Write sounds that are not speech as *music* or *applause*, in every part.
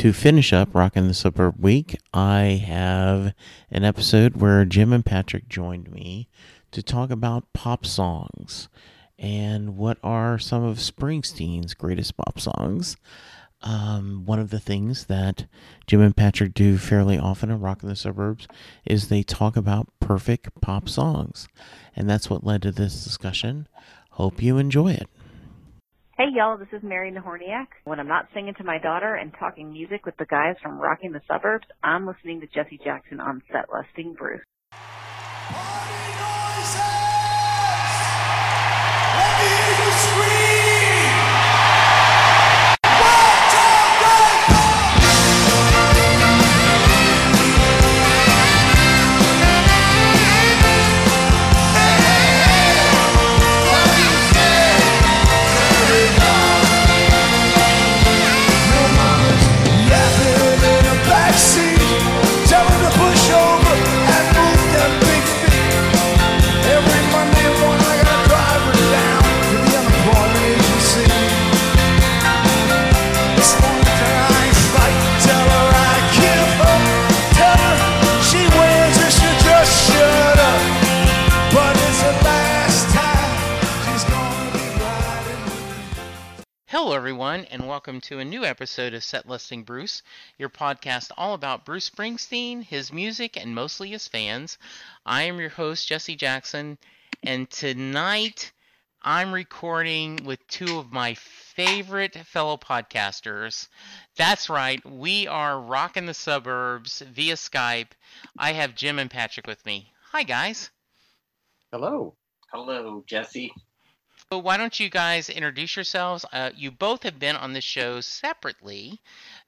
to finish up Rockin' the Suburb Week, I have an episode where Jim and Patrick joined me to talk about pop songs and what are some of Springsteen's greatest pop songs. Um, one of the things that Jim and Patrick do fairly often in Rockin' the Suburbs is they talk about perfect pop songs. And that's what led to this discussion. Hope you enjoy it. Hey y'all, this is Mary Nahorniak. When I'm not singing to my daughter and talking music with the guys from Rocking the Suburbs, I'm listening to Jesse Jackson on Set Listing Bruce. Hello, everyone, and welcome to a new episode of Set Listing Bruce, your podcast all about Bruce Springsteen, his music, and mostly his fans. I am your host, Jesse Jackson, and tonight I'm recording with two of my favorite fellow podcasters. That's right, we are rocking the suburbs via Skype. I have Jim and Patrick with me. Hi, guys. Hello. Hello, Jesse. So why don't you guys introduce yourselves? Uh, you both have been on the show separately,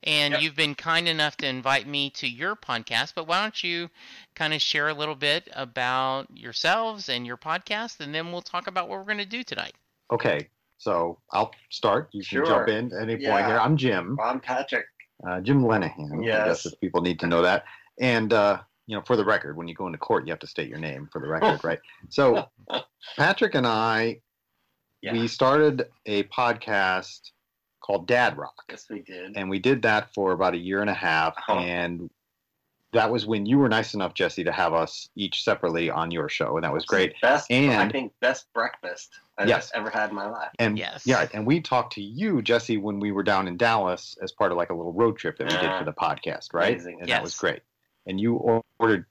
and Yep. you've been kind enough to invite me to your podcast. But why don't you kind of share a little bit about yourselves and your podcast, and then we'll talk about what we're going to do tonight. Okay, so I'll start. You can Sure. jump in at any point Yeah. here. I'm Jim, I'm Patrick. uh, Jim Lenahan. I guess Yes. if people need to know that. And uh, you know, for the record, when you go into court, you have to state your name for the record, *laughs* right? So Patrick and I, Yeah. we started a podcast called Dad Rock, Yes, we did. and we did that for about a year and a half, Oh. and. That was when you were nice enough, Jesse, to have us each separately on your show, and that was great. Best, and I think, best breakfast I've Yes. ever had in my life. And Yes. yeah, and we talked to you, Jesse, when we were down in Dallas as part of like a little road trip that we did for the podcast, right? Amazing. And that was great. And you ordered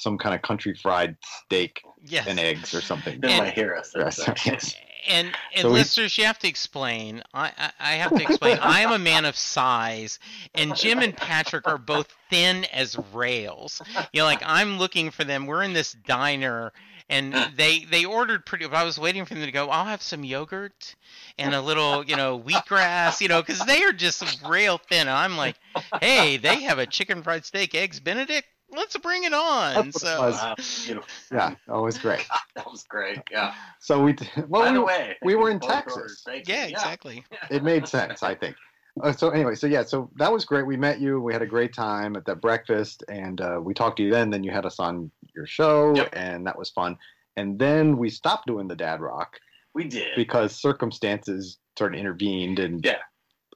some kind of country fried steak Yes. and eggs or something. Been And- my hero since Yes, then. yes. *laughs* And and So we- listeners, you have to explain. I, I I have to explain. I am a man of size, and Jim and Patrick are both thin as rails. You know, like I'm looking for them. We're in this diner, and they they ordered pretty. But I was waiting for them to go. I'll have some yogurt and a little, you know, wheatgrass. You know, because they are just rail thin. And I'm like, hey, they have a chicken fried steak, eggs Benedict. Let's bring it on. That's what it So was. Wow. Yeah, that was great. *laughs* That was great. Yeah. So we well By we, the way, we were in Texas. ordered steak. yeah, exactly. *laughs* it made sense, I think. Uh, so anyway, so yeah, so that was great. We met you. We had a great time at that breakfast, and uh, we talked to you then. Then you had us on your show, Yep. and that was fun. And then we stopped doing the Dad Rock We did. because circumstances sort of intervened and Yeah.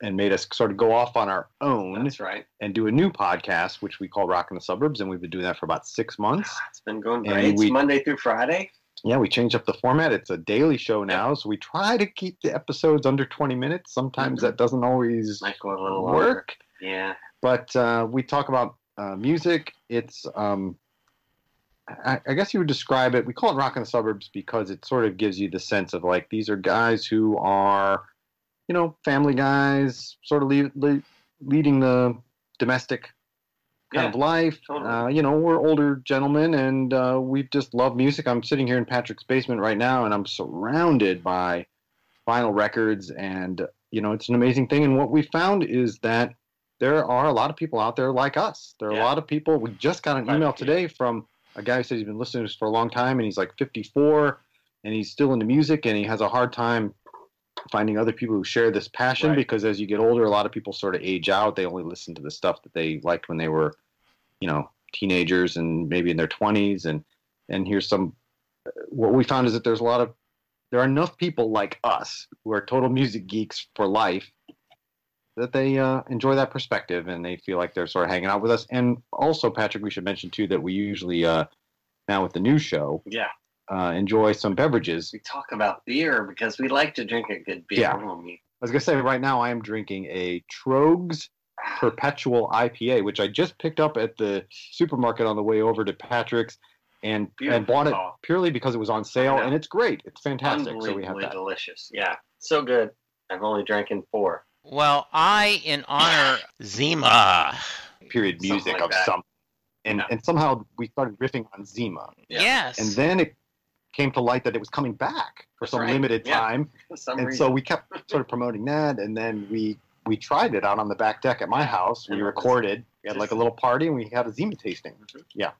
And made us sort of go off on our own That's right. and do a new podcast, which we call Rockin' the Suburbs, and we've been doing that for about six months. It's been going And great. It's we- Monday through Friday. Yeah, we changed up the format. It's a daily show now, so we try to keep the episodes under 20 minutes. Sometimes Mhm. that doesn't always Might go a little longer. work, Yeah. but uh, we talk about uh, music. It's, um, I, I guess you would describe it. We call it Rockin' the Suburbs because it sort of gives you the sense of like these are guys who are, you know, family guys, sort of lead, lead, leading the domestic kind Yeah. of life. totally. Uh, you know, we're older gentlemen and uh, we just love music. I'm sitting here in Patrick's basement right now and I'm surrounded by vinyl records and, you know, it's an amazing thing. And what we found is that there are a lot of people out there like us. There are a lot of people. We just got an email today from a guy who says he's been listening to us for a long time and he's like 54 and he's still into music and he has a hard time finding other people who share this passion Right. because as you get older a lot of people sort of age out they only listen to the stuff that they liked when they were you know teenagers and maybe in their 20s and and here's some what we found is that there's a lot of there are enough people like us who are total music geeks for life that they uh, enjoy that perspective and they feel like they're sort of hanging out with us. And also, Patrick, we should mention too that we usually uh, now with the new show Yeah. Uh, enjoy some beverages. We talk about beer because we like to drink a good beer Yeah. when. I was gonna say right now I am drinking a Tröegs Perpetual IPA, which I just picked up at the supermarket on the way over to Patrick's, and and bought it purely because it was on sale, and it's great. It's fantastic. So we have that. delicious. Yeah. So good. I've only drinking four. Well, I, in honor Zima. period music like of that. some, and Yeah. and somehow we started riffing on Zima, Yeah. Yes. and then it came to light that it was coming back for some right. limited Yeah. time, *laughs* some and reason. so we kept sort of promoting that, and then we we tried it out on the back deck at my house. We And it was recorded. We had like a little party, and we had a Zima tasting. Mhm. Yeah,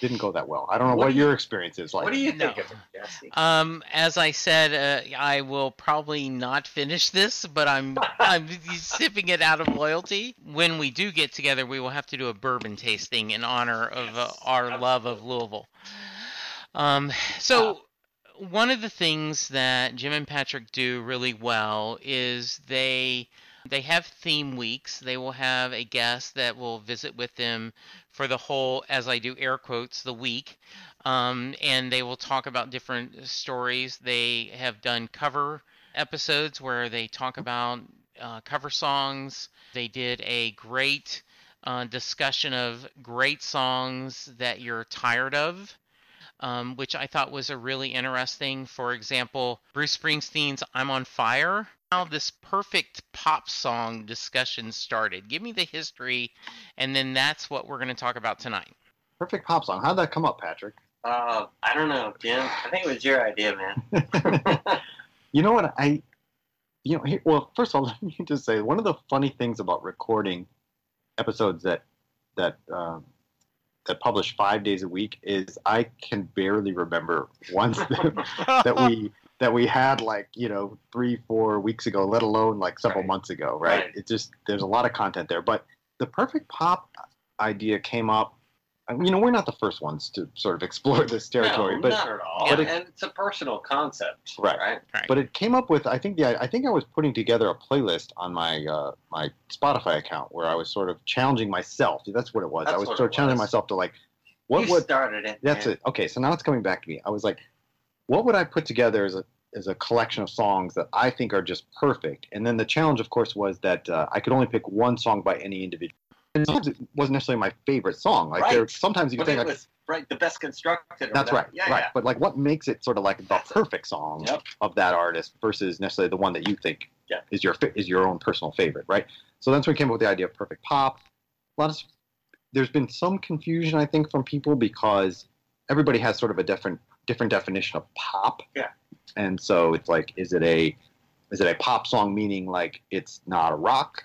didn't go that well. I don't know What what, do you- your experience is like. what do you No. think of it, Jesse? Um, as I said, uh, I will probably not finish this, but I'm *laughs* I'm sipping it out of loyalty. When we do get together, we will have to do a bourbon tasting in honor of uh, Yes, our love of Louisville. Um, so one of the things that Jim and Patrick do really well is they they have theme weeks. They will have a guest that will visit with them for the whole, as I do air quotes, the week um, and they will talk about different stories. They have done cover episodes where they talk about uh, cover songs. They did a great uh, discussion of great songs that you're tired of. Um, which I thought was a really interesting. For example, Bruce Springsteen's "I'm on Fire." How this perfect pop song discussion started. Give me the history, and then that's what we're going to talk about tonight. Perfect pop song. How'd that come up, Patrick? Uh, I don't know, Jim. I think it was your idea, man. *laughs* *laughs* You know what I, you know, here, well, first of all, *laughs* let me just say one of the funny things about recording episodes that that um, that publish five days a week is I can barely remember ones *laughs* that, that we that we had like you know three four weeks ago, let alone like several Right. months ago, right? Right. It just there's a lot of content there, but the perfect pop idea came up. I mean, You know, we're not the first ones to sort of *laughs* explore this territory, no, but not at all. but it- and it's a personal concept, Right. right? Right. but it came up with I think the I think I was putting together a playlist on my uh, my Spotify account where I was sort of challenging myself. That's what it was. I was sort of challenging was. myself to like what you would started it. that's man. it. Okay, so now it's coming back to me. I was like, what would I put together as a as a collection of songs that I think are just perfect? And then the challenge, of course, was that uh, I could only pick one song by any individual. And sometimes it wasn't necessarily my favorite song. Like there, sometimes you But think it like, was right, the best constructed. that's right. Yeah, right. yeah. But like, what makes it sort of like the That's perfect song Yep. of that artist versus necessarily the one that you think Yeah. is your is your own personal favorite, right? So that's when we came up with the idea of perfect pop. A lot of there's been some confusion, I think, from people because everybody has sort of a different different definition of pop. Yeah. And so it's like, is it a is it a pop song meaning like it's not a rock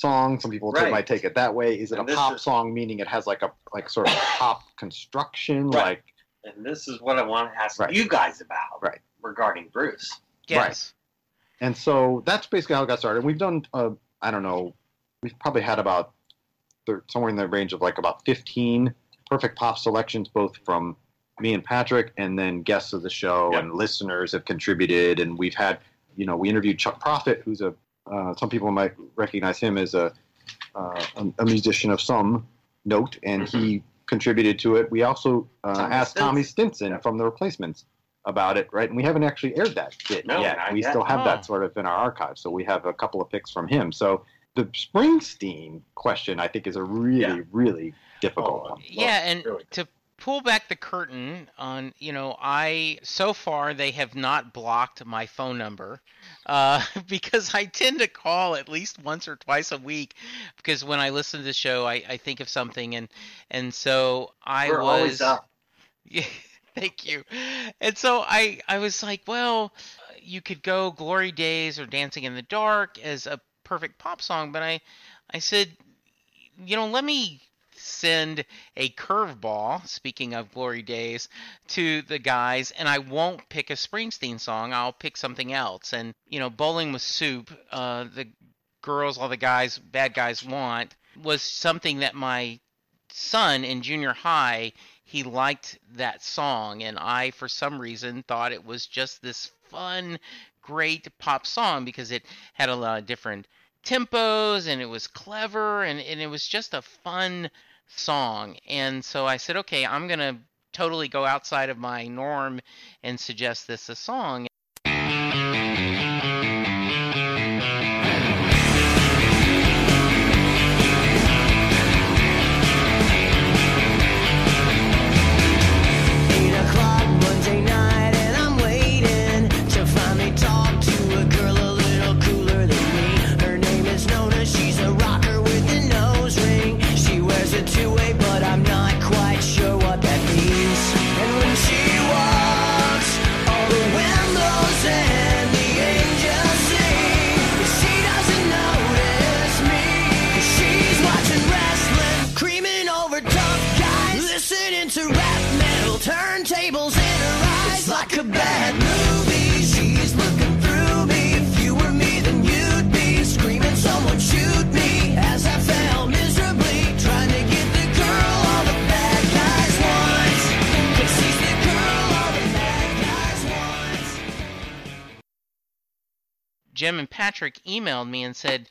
song? Some people take- Right. might take it that way. Is it And a pop is- song meaning it has like a like sort of *coughs* pop construction, Right. like And this is what I want to ask Right. you guys about Right. regarding Bruce. Yes. And so that's basically how it got started. We've done, uh, I don't know, we've probably had about thir- somewhere in the range of like about 15 perfect pop selections, both from me and Patrick, and then guests of the show Yep. and listeners have contributed. And we've had, you know, we interviewed Chuck Prophet, who's a, uh, some people might recognize him as a, uh, a, a musician of some note, and he contributed to it. We also uh, Tommy asked Tommy Stinson Yep. from the Replacements about it, right? And we haven't actually aired that bit No, yet. We yet. still have Oh. that sort of in our archive, so we have a couple of picks from him. So the Springsteen question, I think, is a really, Yeah. really difficult Oh, one. Yeah, and really. to pull back the curtain on, you know, I so far they have not blocked my phone number uh, *laughs* because I tend to call at least once or twice a week because when I listen to the show, I, I think of something and and so I We're was always up. *laughs* Yeah, thank you. And so I I was like, well, you could go Glory Days or Dancing in the Dark as a perfect pop song, but I I said, you know, let me send a curveball, speaking of Glory Days, to the guys and I won't pick a Springsteen song, I'll pick something else. And, you know, Bowling with Soup, uh the girls all the guys bad guys want was something that my son in junior high he liked that song and i for some reason thought it was just this fun great pop song because it had a lot of different tempos and it was clever and, and it was just a fun song. And so I said, okay, I'm going to totally go outside of my norm and suggest this a song. Turntables in her eyes like a bad movie. She's looking through me. If you were me, then you'd be screaming, "Someone shoot me!" As I fell miserably, trying to get the girl all the bad guys want. she's the girl all the bad guys want. Jim and Patrick emailed me and said,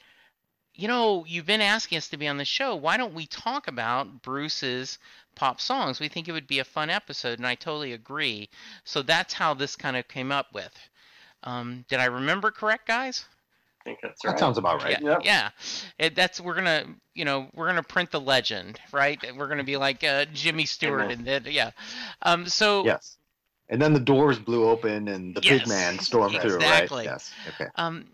you know, you've been asking us to be on the show. Why don't we talk about Bruce's pop songs? We think it would be a fun episode, and I totally agree. So that's how this kind of came up with. Um, did I remember correct, guys? I think that's right. That sounds about right. Yeah, yeah. It, that's we're gonna, you know, we're gonna print the legend, right? We're gonna be like uh, Jimmy Stewart, Amen. and then yeah. Um, so Yes. And then the doors blew open and the Yes, big man stormed *laughs* through, right? Yes. Okay. Um,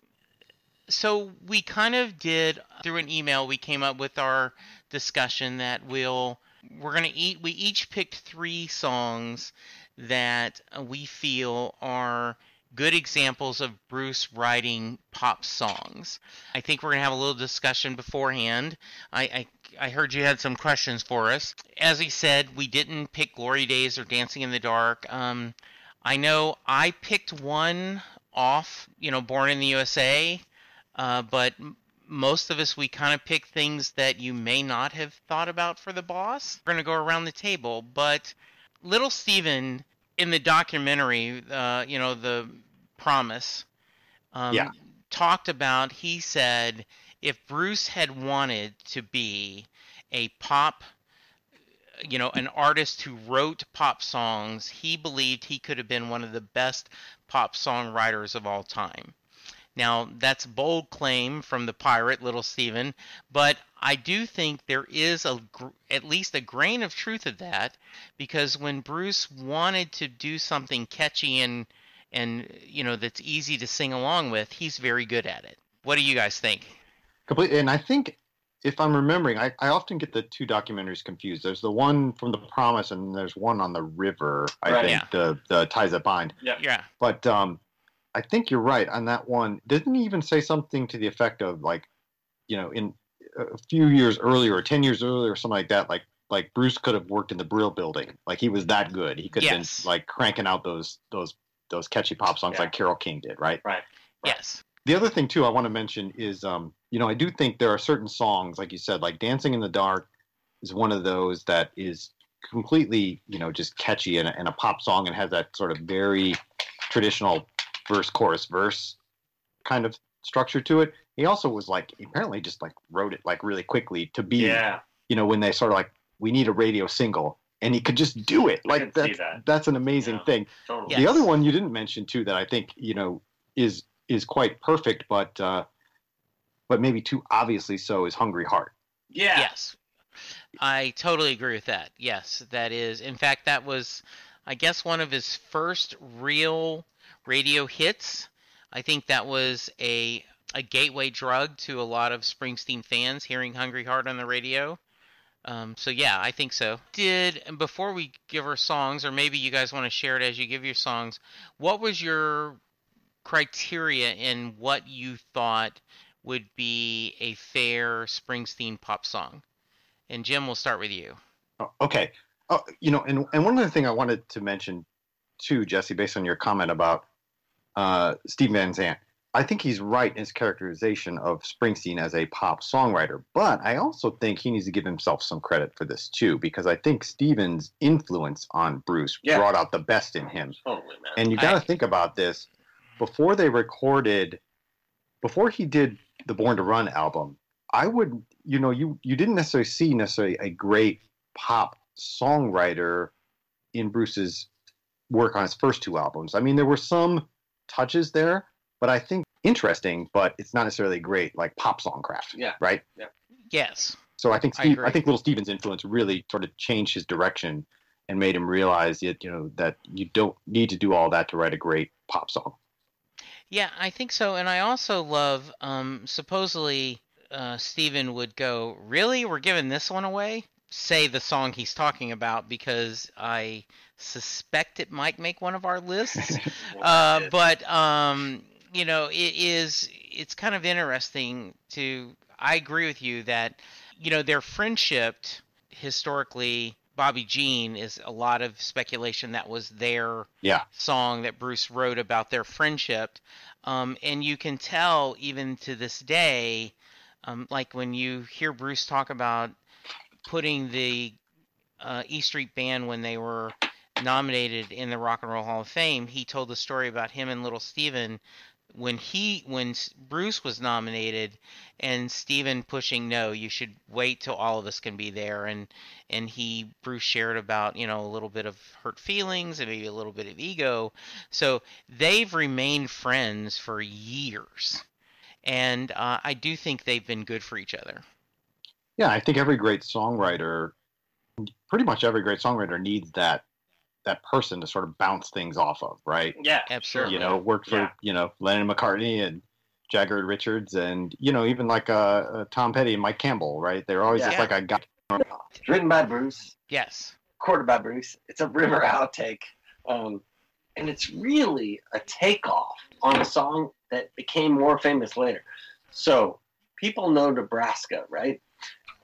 so we kind of did through an email. We came up with our discussion that we'll we're gonna eat. We each picked three songs that we feel are good examples of Bruce writing pop songs. I think we're gonna have a little discussion beforehand. I, I I heard you had some questions for us. As he said, we didn't pick Glory Days or Dancing in the Dark. Um, I know I picked one off, you know, Born in the USA, uh, but m- most of us we kind of pick things that you may not have thought about for the boss. We're gonna go around the table, but Little Steven in the documentary, uh, you know, the Promise, um, Yeah. talked about. He said if Bruce had wanted to be a pop you know, an artist who wrote pop songs, he believed he could have been one of the best pop songwriters of all time. Now, that's a bold claim from the pirate Little Stephen, but I do think there is a at least a grain of truth of that because when Bruce wanted to do something catchy and and you know that's easy to sing along with, he's very good at it. What do you guys think? Completely. And I think, if I'm remembering, I, I often get the two documentaries confused. There's the one from The Promise, and there's one on the river. I Right. think the the ties that bind. Yeah, yeah. But um, I think you're right on that one. Didn't he even say something to the effect of like, you know, in a few years earlier, or ten years earlier, or something like that, like like Bruce could have worked in the Brill Building. Like he was that good. He could have Yes. been like cranking out those those those catchy pop songs Yeah. like Carole King did, right? Right. Yes. The other thing too I want to mention is um, you know, I do think there are certain songs, like you said, like Dancing in the Dark is one of those that is completely, you know, just catchy and a, and a pop song and has that sort of very traditional verse, chorus, verse kind of structure to it. He also was like, he apparently just like wrote it like really quickly to be, Yeah. you know, when they sort of like, we need a radio single. And he could just do it. Like that's, that. that's an amazing Yeah. thing. Totally. Yeah. The other one you didn't mention too that I think you know is is quite perfect, but uh, but maybe too obviously so is Hungry Heart. Yeah. Yes. I totally agree with that. Yes, that is. In fact, that was, I guess, one of his first real radio hits. I think that was a a gateway drug to a lot of Springsteen fans hearing "Hungry Heart" on the radio. Um, so yeah, I think so. Did before we give our songs, or maybe you guys want to share it as you give your songs. What was your criteria in what you thought would be a fair Springsteen pop song? And Jim, we'll start with you. Oh, okay, oh, you know, and and one other thing I wanted to mention too, Jesse, based on your comment about uh, Steve Van Zandt. I think he's right in his characterization of Springsteen as a pop songwriter, but I also think he needs to give himself some credit for this too, because I think Steven's influence on Bruce Yeah. brought out the best in him. Totally, man. And you got to think about this before they recorded, before he did the Born to Run album, I would, you know, you you didn't necessarily see necessarily a great pop songwriter in Bruce's work on his first two albums. I mean, there were some touches there, but I think interesting, but it's not necessarily great like pop song craft. Yeah. Right. Yeah. Yes. So I think I Steve, I, agree. think Little Steven's influence really sort of changed his direction and made him realize that you know that you don't need to do all that to write a great pop song. Yeah, I think so. And I also love, um, supposedly, uh, Steven would go, Really? We're giving this one away? Say the song he's talking about because I suspect it might make one of our lists. *laughs* uh, but, um, you know, it is, it's kind of interesting to, I agree with you that, you know, their friendship historically. Bobby Jean is a lot of speculation that was their Yeah. song that Bruce wrote about their friendship. Um, and you can tell even to this day, um, like when you hear Bruce talk about putting the uh, E Street Band when they were nominated in the Rock and Roll Hall of Fame, he told the story about him and Little Steven when he when Bruce was nominated and Steven pushing no, you should wait till all of us can be there and and he Bruce shared about you know a little bit of hurt feelings and maybe a little bit of ego. So they've remained friends for years, and uh, I do think they've been good for each other. Yeah, I think every great songwriter, pretty much every great songwriter needs that that person to sort of bounce things off of, right? Yeah, Absolutely. You know, worked for Yeah. you know Lennon McCartney and Jagger and Richards, and you know even like uh, uh, Tom Petty and Mike Campbell, right? They're always just like a guy. It's written by Bruce, Yes. recorded by Bruce. It's a river outtake, um, and it's really a takeoff on a song that became more famous later. So people know Nebraska, right?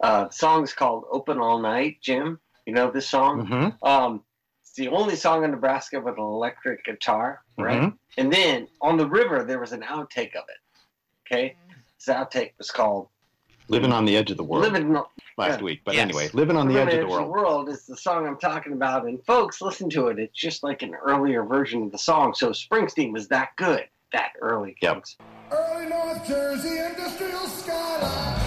Uh, the song's called "Open All Night." Jim, you know this song? Mm-hmm. Um, it's the only song in Nebraska with an electric guitar, right? Mhm. And then on the river, there was an outtake of it. Okay, this outtake was called Living on the Edge of the World "Living on last yeah. week, but Yes. anyway, Living on the Edge of the World. World is the song I'm talking about, and folks, listen to it. It's just like an earlier version of the song. So Springsteen was that good, that early. Yep. folks. Early North Jersey industrial skyline.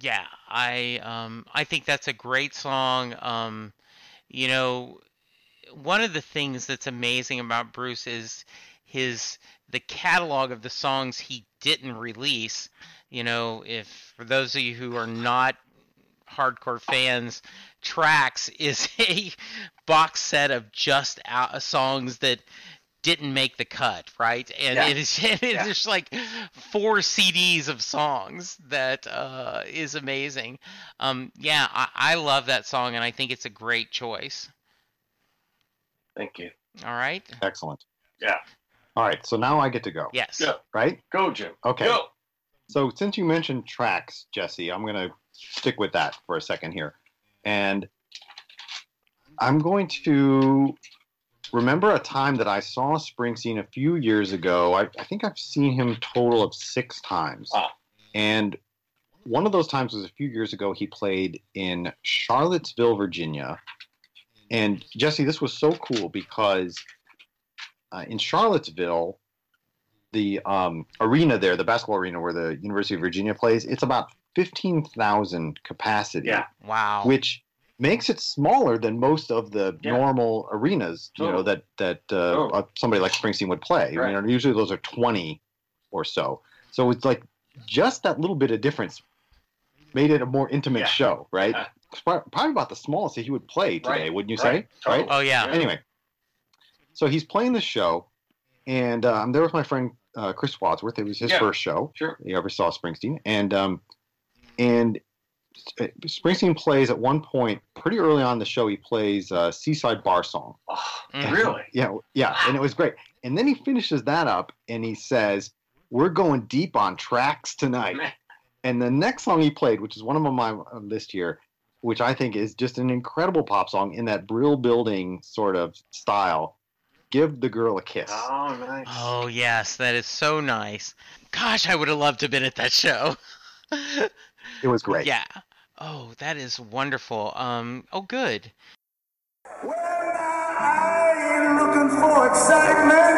Yeah, I um I think that's a great song. Um, you know, one of the things that's amazing about Bruce is his the catalog of the songs he didn't release. You know, if for those of you who are not hardcore fans, Tracks is *laughs* a box set of just out songs that didn't make the cut, right? And Yeah. it is *laughs* it's Yeah. just like four CDs of songs that uh, is amazing. Um, yeah, I, I love that song, and I think it's a great choice. Thank you. All right. Excellent. Yeah. All right, so now I get to go, Yes. Yeah. right? Go, Jim. Okay. Go. So since you mentioned tracks, Jesse, I'm going to stick with that for a second here. And I'm going to remember a time that I saw Springsteen a few years ago. I, I think I've seen him total of six times. Wow. And one of those times was a few years ago. He played in Charlottesville, Virginia. And Jesse, this was so cool because uh, in Charlottesville, the um, arena there, the basketball arena where the University of Virginia plays, it's about 15,000 capacity, Yeah. Wow. which makes it smaller than most of the Yeah. normal arenas, you know, that that uh, Totally. uh, somebody like Springsteen would play. Right. You know, usually those are 20 or so. So it's like just that little bit of difference made it a more intimate Yeah. show, right? Yeah. Probably about the smallest that he would play today, Right. wouldn't you Right. say? Totally. oh yeah. Anyway, so he's playing the show, and uh, I'm there with my friend uh, Chris Wadsworth. It was his Yeah. first show Sure. he ever saw Springsteen, and um, and Springsteen plays at one point pretty early on in the show. He plays a "Seaside Bar Song." Oh, Mhm. really? Yeah, yeah, and it was great. And then he finishes that up, and he says, "We're going deep on tracks tonight." And the next song he played, which is one of my list here, which I think is just an incredible pop song in that Brill Building sort of style, "Give the Girl a Kiss." Oh, nice. Oh yes, that is so nice. Gosh, I would have loved to have been at that show. *laughs* It was great. Yeah. Oh, that is wonderful. Um. Oh, good. Well, I ain't looking for excitement.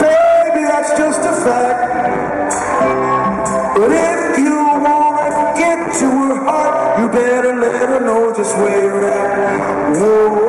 Baby, that's just a fact. But if you wanna get to her heart, you better let her know just where you're at. Whoa, whoa, whoa.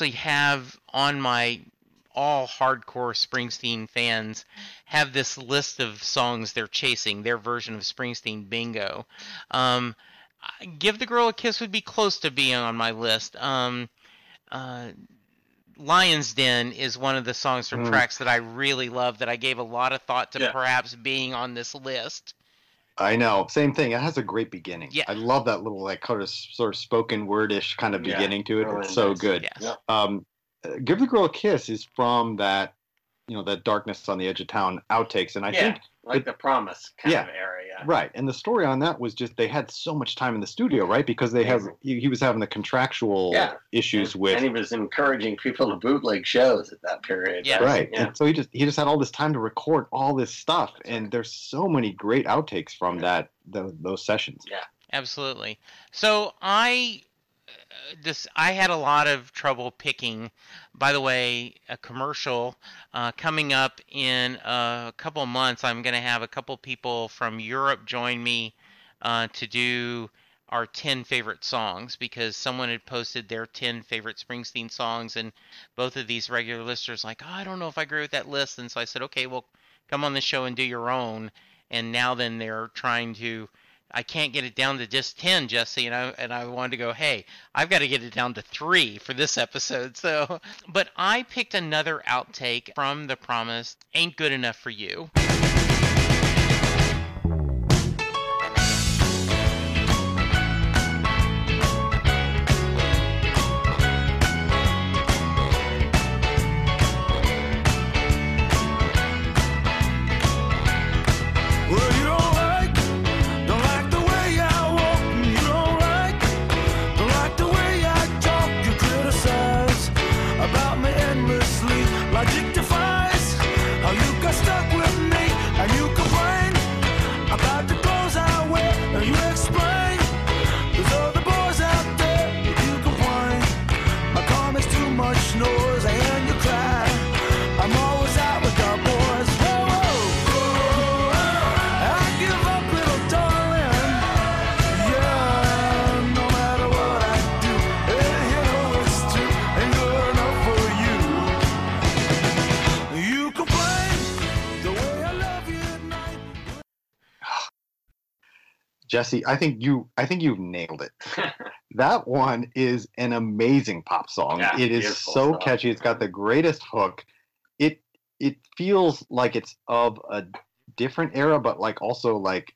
Actually have on my all hardcore Springsteen fans have this list of songs they're chasing, their version of Springsteen bingo. Um, Give the Girl a Kiss would be close to being on my list. Um, uh, Lion's Den is one of the songs from Mm. tracks that I really love that I gave a lot of thought to Yeah. perhaps being on this list. I know. Same thing. It has a great beginning. Yeah. I love that little like kind of sort of spoken wordish kind of Yeah, beginning to it. really it's so nice. good. Yes. Yeah. Um, uh, "Give the Girl a Kiss" is from that, you know, that darkness on the edge of town outtakes, and I yeah, think like the promise kind Yeah. of area. right. And the story on that was just they had so much time in the studio, right? Because they have he, he was having the contractual Yeah. issues and, with and he was encouraging people to bootleg shows at that period. Yeah. right Yeah. and so he just he just had all this time to record all this stuff and there's so many great outtakes from that tho- those sessions Yeah. Absolutely. So I this I had a lot of trouble picking. By the way, a commercial uh, coming up in a couple months. I'm going to have a couple people from Europe join me uh, to do our 10 favorite songs because someone had posted their 10 favorite Springsteen songs and both of these regular listeners like, oh, I don't know if I agree with that list. And so I said, okay, well, come on the show and do your own. And now then they're trying to I can't get it down to just 10, Jesse, and I and I wanted to go, "Hey, I've got to get it down to 3 for this episode." So, *laughs* but I picked another outtake from The Promise, Ain't Good Enough for You. Jesse i think you i think you've nailed it *laughs* that one is an amazing pop song Yeah, it is so stuff. catchy it's got the greatest hook it it feels like it's of a different era but like also like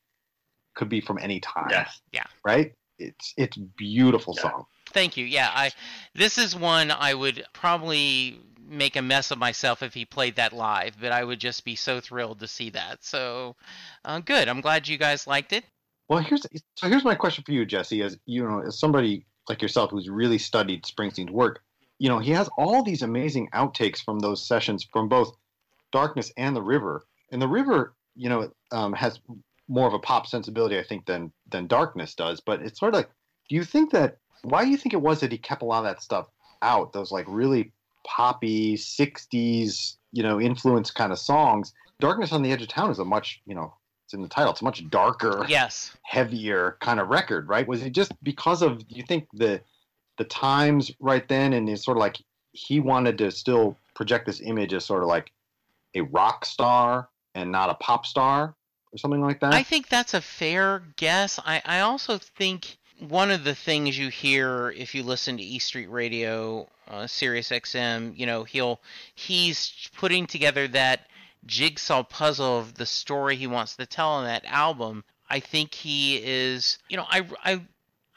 could be from any time Yes. right it's it's beautiful Yeah. song Thank you. Yeah, I this is one I would probably make a mess of myself if he played that live, but I would just be so thrilled to see that. So, uh, good. I'm glad you guys liked it. Well, here's so here's my question for you, Jesse. As you know, as somebody like yourself who's really studied Springsteen's work, you know he has all these amazing outtakes from those sessions from both Darkness and the River, and the River, you know, um, has more of a pop sensibility, I think, than than Darkness does. But it's sort of like, do you think that? Why do you think it was that he kept a lot of that stuff out? Those like really poppy '60s, you know, influence kind of songs. Darkness on the Edge of Town is a much, you know, in the title. It's a much darker Yes. heavier kind of record, right? Was it just because of you think the the times right then, and it's sort of like he wanted to still project this image as sort of like a rock star and not a pop star or something like that? I think that's a fair guess. I, I also think one of the things you hear if you listen to E Street Radio, uh, Sirius XM, you know, he'll he's putting together that jigsaw puzzle of the story he wants to tell on that album. I think he is, you know, I I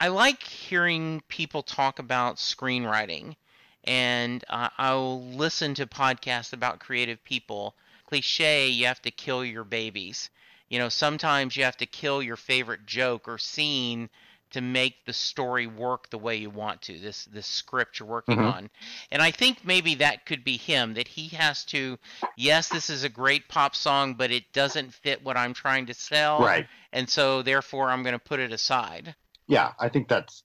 I like hearing people talk about screenwriting, and uh, I'll listen to podcasts about creative people. Cliche, you have to kill your babies. You know, sometimes you have to kill your favorite joke or scene to make the story work the way you want to. This this script you're working Mhm. on, and I think maybe that could be him. That he has to. Yes, this is a great pop song, but it doesn't fit what I'm trying to sell, right. and so therefore I'm going to put it aside. Yeah, I think that's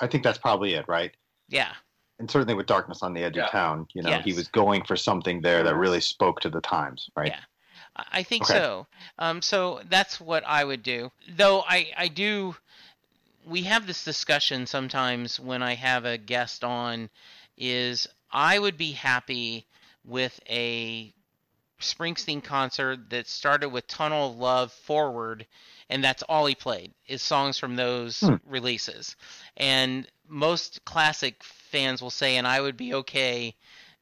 I think that's probably it, right? Yeah. And certainly with Darkness on the Edge Yeah. of Town, you know, he was going for something there that really spoke to the times, right? Yeah. I I think Okay. so. Um, so that's what I would do. Though I, I do, we have this discussion sometimes when I have a guest on, is I would be happy with a Springsteen concert that started with Tunnel of Love forward, and that's all he played is songs from those Hmm. releases. And most classic fans will say, and I would be okay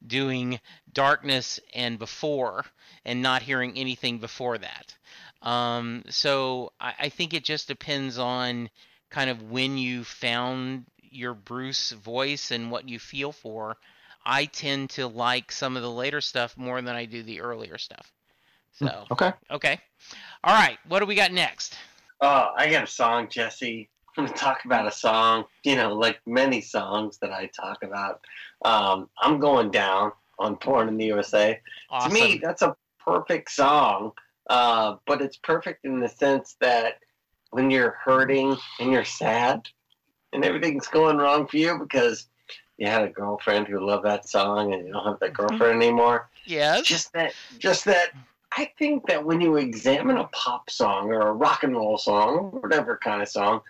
doing Darkness and Before and not hearing anything before that. Um, so I, I think it just depends on kind of when you found your Bruce voice and what you feel for. I tend to like some of the later stuff more than I do the earlier stuff. So, Okay. okay. All right. What do we got next? Oh, I got a song, Jesse. I'm going to talk about a song, you know, like many songs that I talk about. Um, I'm going down on Born in the USA. Awesome. To me, that's a perfect song, uh, but it's perfect in the sense that when you're hurting and you're sad and everything's going wrong for you because you had a girlfriend who loved that song and you don't have that mm-hmm. girlfriend anymore, yes. just that just that I think that when you examine a pop song or a rock and roll song, whatever kind of song,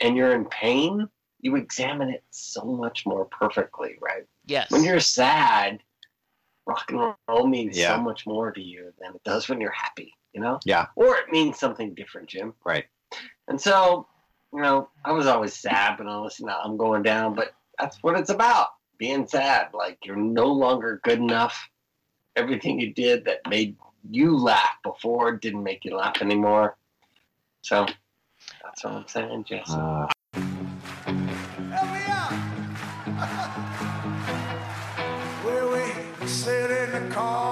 and you're in pain, you examine it so much more perfectly, right? yes. When you're sad, rock and roll means Yeah. so much more to you than it does when you're happy, you know? Yeah. Or it means something different, Jim. Right. And so, you know, I was always sad when I listened to I'm going down, but that's what it's about. Being sad. Like you're no longer good enough. Everything you did that made you laugh before didn't make you laugh anymore. So that's what I'm saying, Jesse. Uh, Help me out. Well, we sit in the car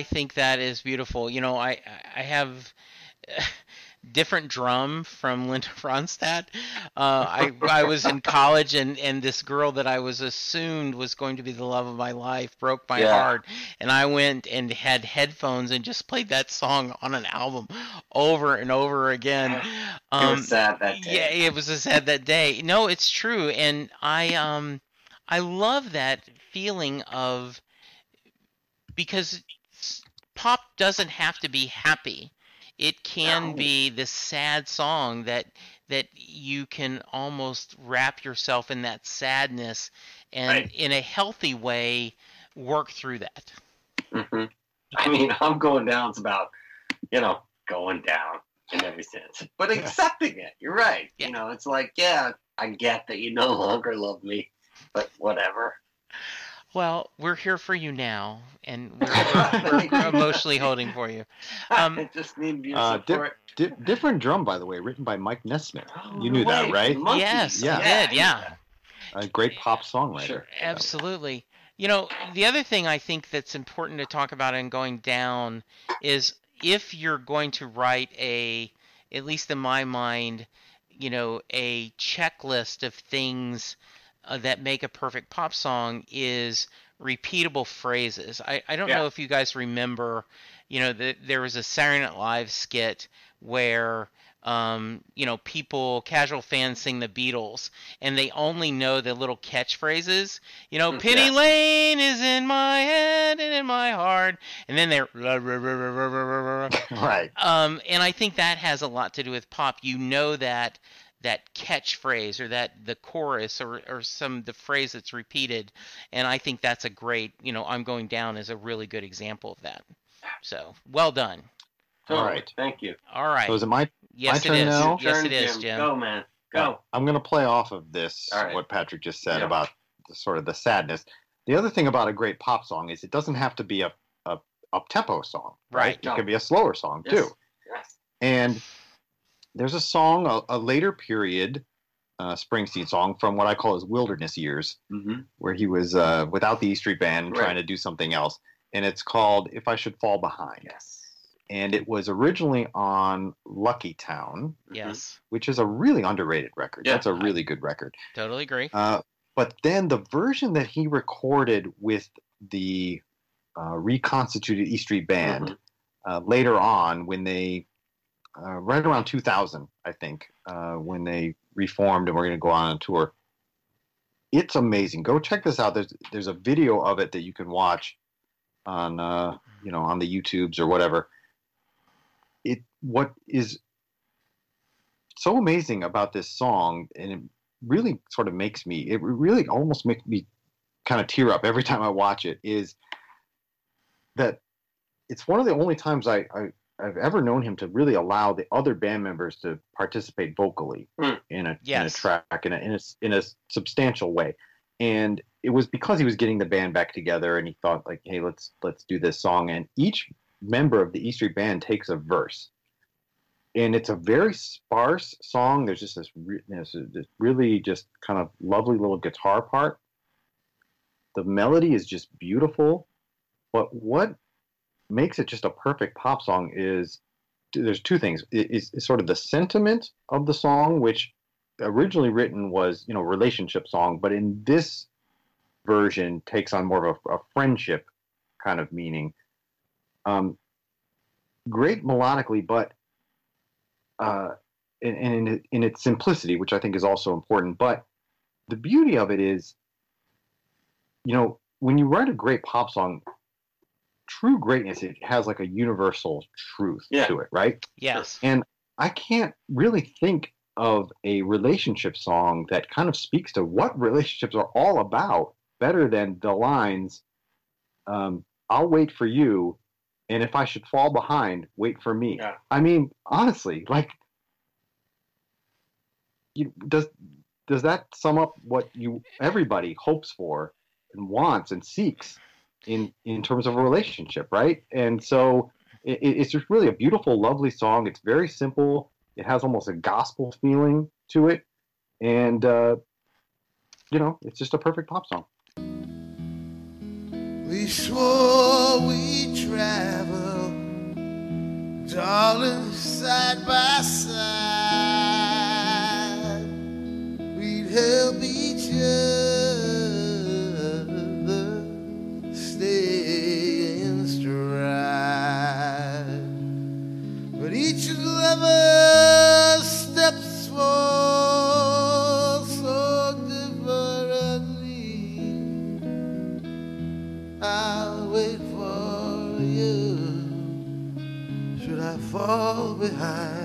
I think that is beautiful. You know, I I have *laughs* different drum from Linda *laughs* Ronstadt. Uh, I I was in college and and this girl that I was assumed was going to be the love of my life broke my Yeah. heart, and I went and had headphones and just played that song on an album over and over again. it Um, was sad that day. yeah, it was a sad that day. No, it's true, and I um I love that feeling of because pop doesn't have to be happy. It can No. be this sad song that that you can almost wrap yourself in that sadness and Right. in a healthy way work through that. hmm I mean, I'm going down. It's about, you know, going down in every sense, but accepting it. You're right. Yeah. You know, it's like, yeah, I get that you no longer love me, but whatever. Well, we're here for you now, and *laughs* we're, we're, we're emotionally holding for you. Um, I just need your Uh, dip- support. Di- different drum, by the way, written by Mike Nesmith. Oh, you knew that, right? the Monkees. Yes, I did, yeah. A great pop songwriter. Sure. Absolutely. You know, the other thing I think that's important to talk about in going down is if you're going to write a, at least in my mind, you know, a checklist of things uh, that make a perfect pop song is repeatable phrases. I, I don't Yeah. know if you guys remember, you know, that there was a Saturday Night Live skit where, um, you know, people, casual fans sing the Beatles and they only know the little catchphrases. You know, Mm, Penny yeah. Lane is in my head and in my heart. And then they're. *laughs* right. Um, and I think that has a lot to do with pop. You know that that catchphrase or that the chorus or, or some the phrase that's repeated, and I think that's a great. You know, I'm going down is a really good example of that. So well done. All Totally. right. Thank you. All right. So is it my? yes, turn it is. now? Yes, Turn, it is, Jim. Go, man. Go. I'm going to play off of this. All right. What Patrick just said Yeah. about the, sort of the sadness. The other thing about a great pop song is it doesn't have to be a a up tempo song. Right. It can be a slower song Yes. too. Yes. And there's a song, a, a later period uh, Springsteen song from what I call his wilderness years, Mm-hmm. where he was uh, without the E Street Band Right. trying to do something else. And it's called If I Should Fall Behind. Yes. And it was originally on Lucky Town, Yes, which is a really underrated record. Yeah. That's a really good record. totally agree. Uh, but then the version that he recorded with the uh, reconstituted E Street Band Mhm. uh, later on, when they, uh, right around 2000, I think, uh, when they reformed and we're going to go on a tour, it's amazing. Go check this out. There's there's a video of it that you can watch on uh, you know on the YouTubes or whatever. It what is so amazing about this song, and it really sort of makes me. It really almost makes me kind of tear up every *laughs* time I watch it. Is that it's one of the only times I, I I've ever known him to really allow the other band members to participate vocally Hmm. in a in a track in a, in a in a substantial way, and it was because he was getting the band back together, and he thought like, hey, let's let's do this song, and each member of the E Street Band takes a verse, and it's a very sparse song. There's just this, re- there's this really just kind of lovely little guitar part. The melody is just beautiful, but what makes it just a perfect pop song is there's two things. It- It's, it's sort of the sentiment of the song, which originally written was you know relationship song, but in this version takes on more of a, a friendship kind of meaning. Um, great melodically, but uh, and in, in its simplicity, which I think is also important. But the beauty of it is, you know, when you write a great pop song, true greatness it has like a universal truth Yeah. to it, right? Yes. And I can't really think of a relationship song that kind of speaks to what relationships are all about better than the lines, um, I'll wait for you, and if I should fall behind, wait for me. Yeah. I mean, honestly, like, you, does does that sum up what you everybody hopes for and wants and seeks in in terms of a relationship, right? And so it, it's just really a beautiful, lovely song. It's very simple. It has almost a gospel feeling to it, and uh, you know, it's just a perfect pop song. We swore we'd travel Darling, side by side, we'd help each steps so differently. I'll wait for you. Should I fall behind?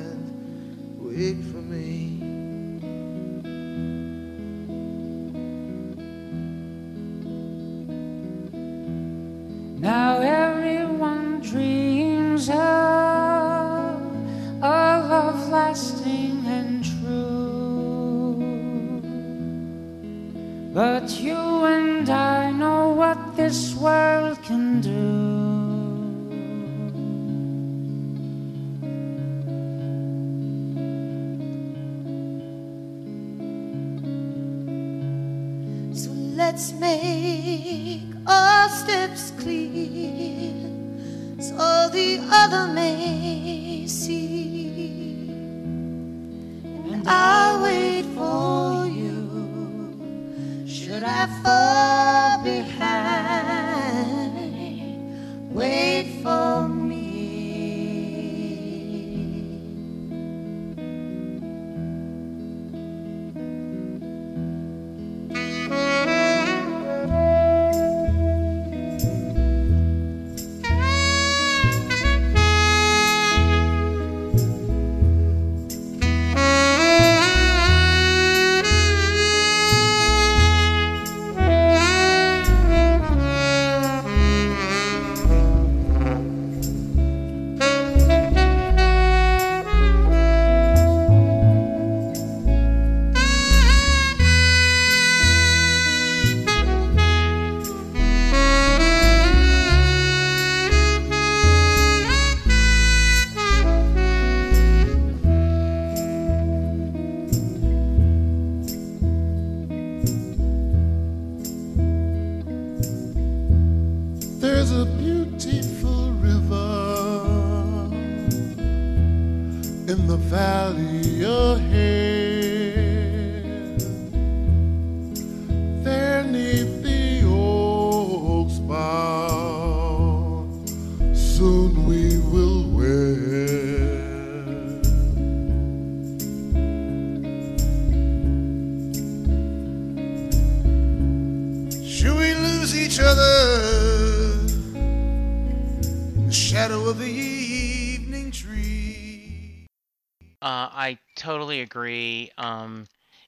Steps clear. So the other may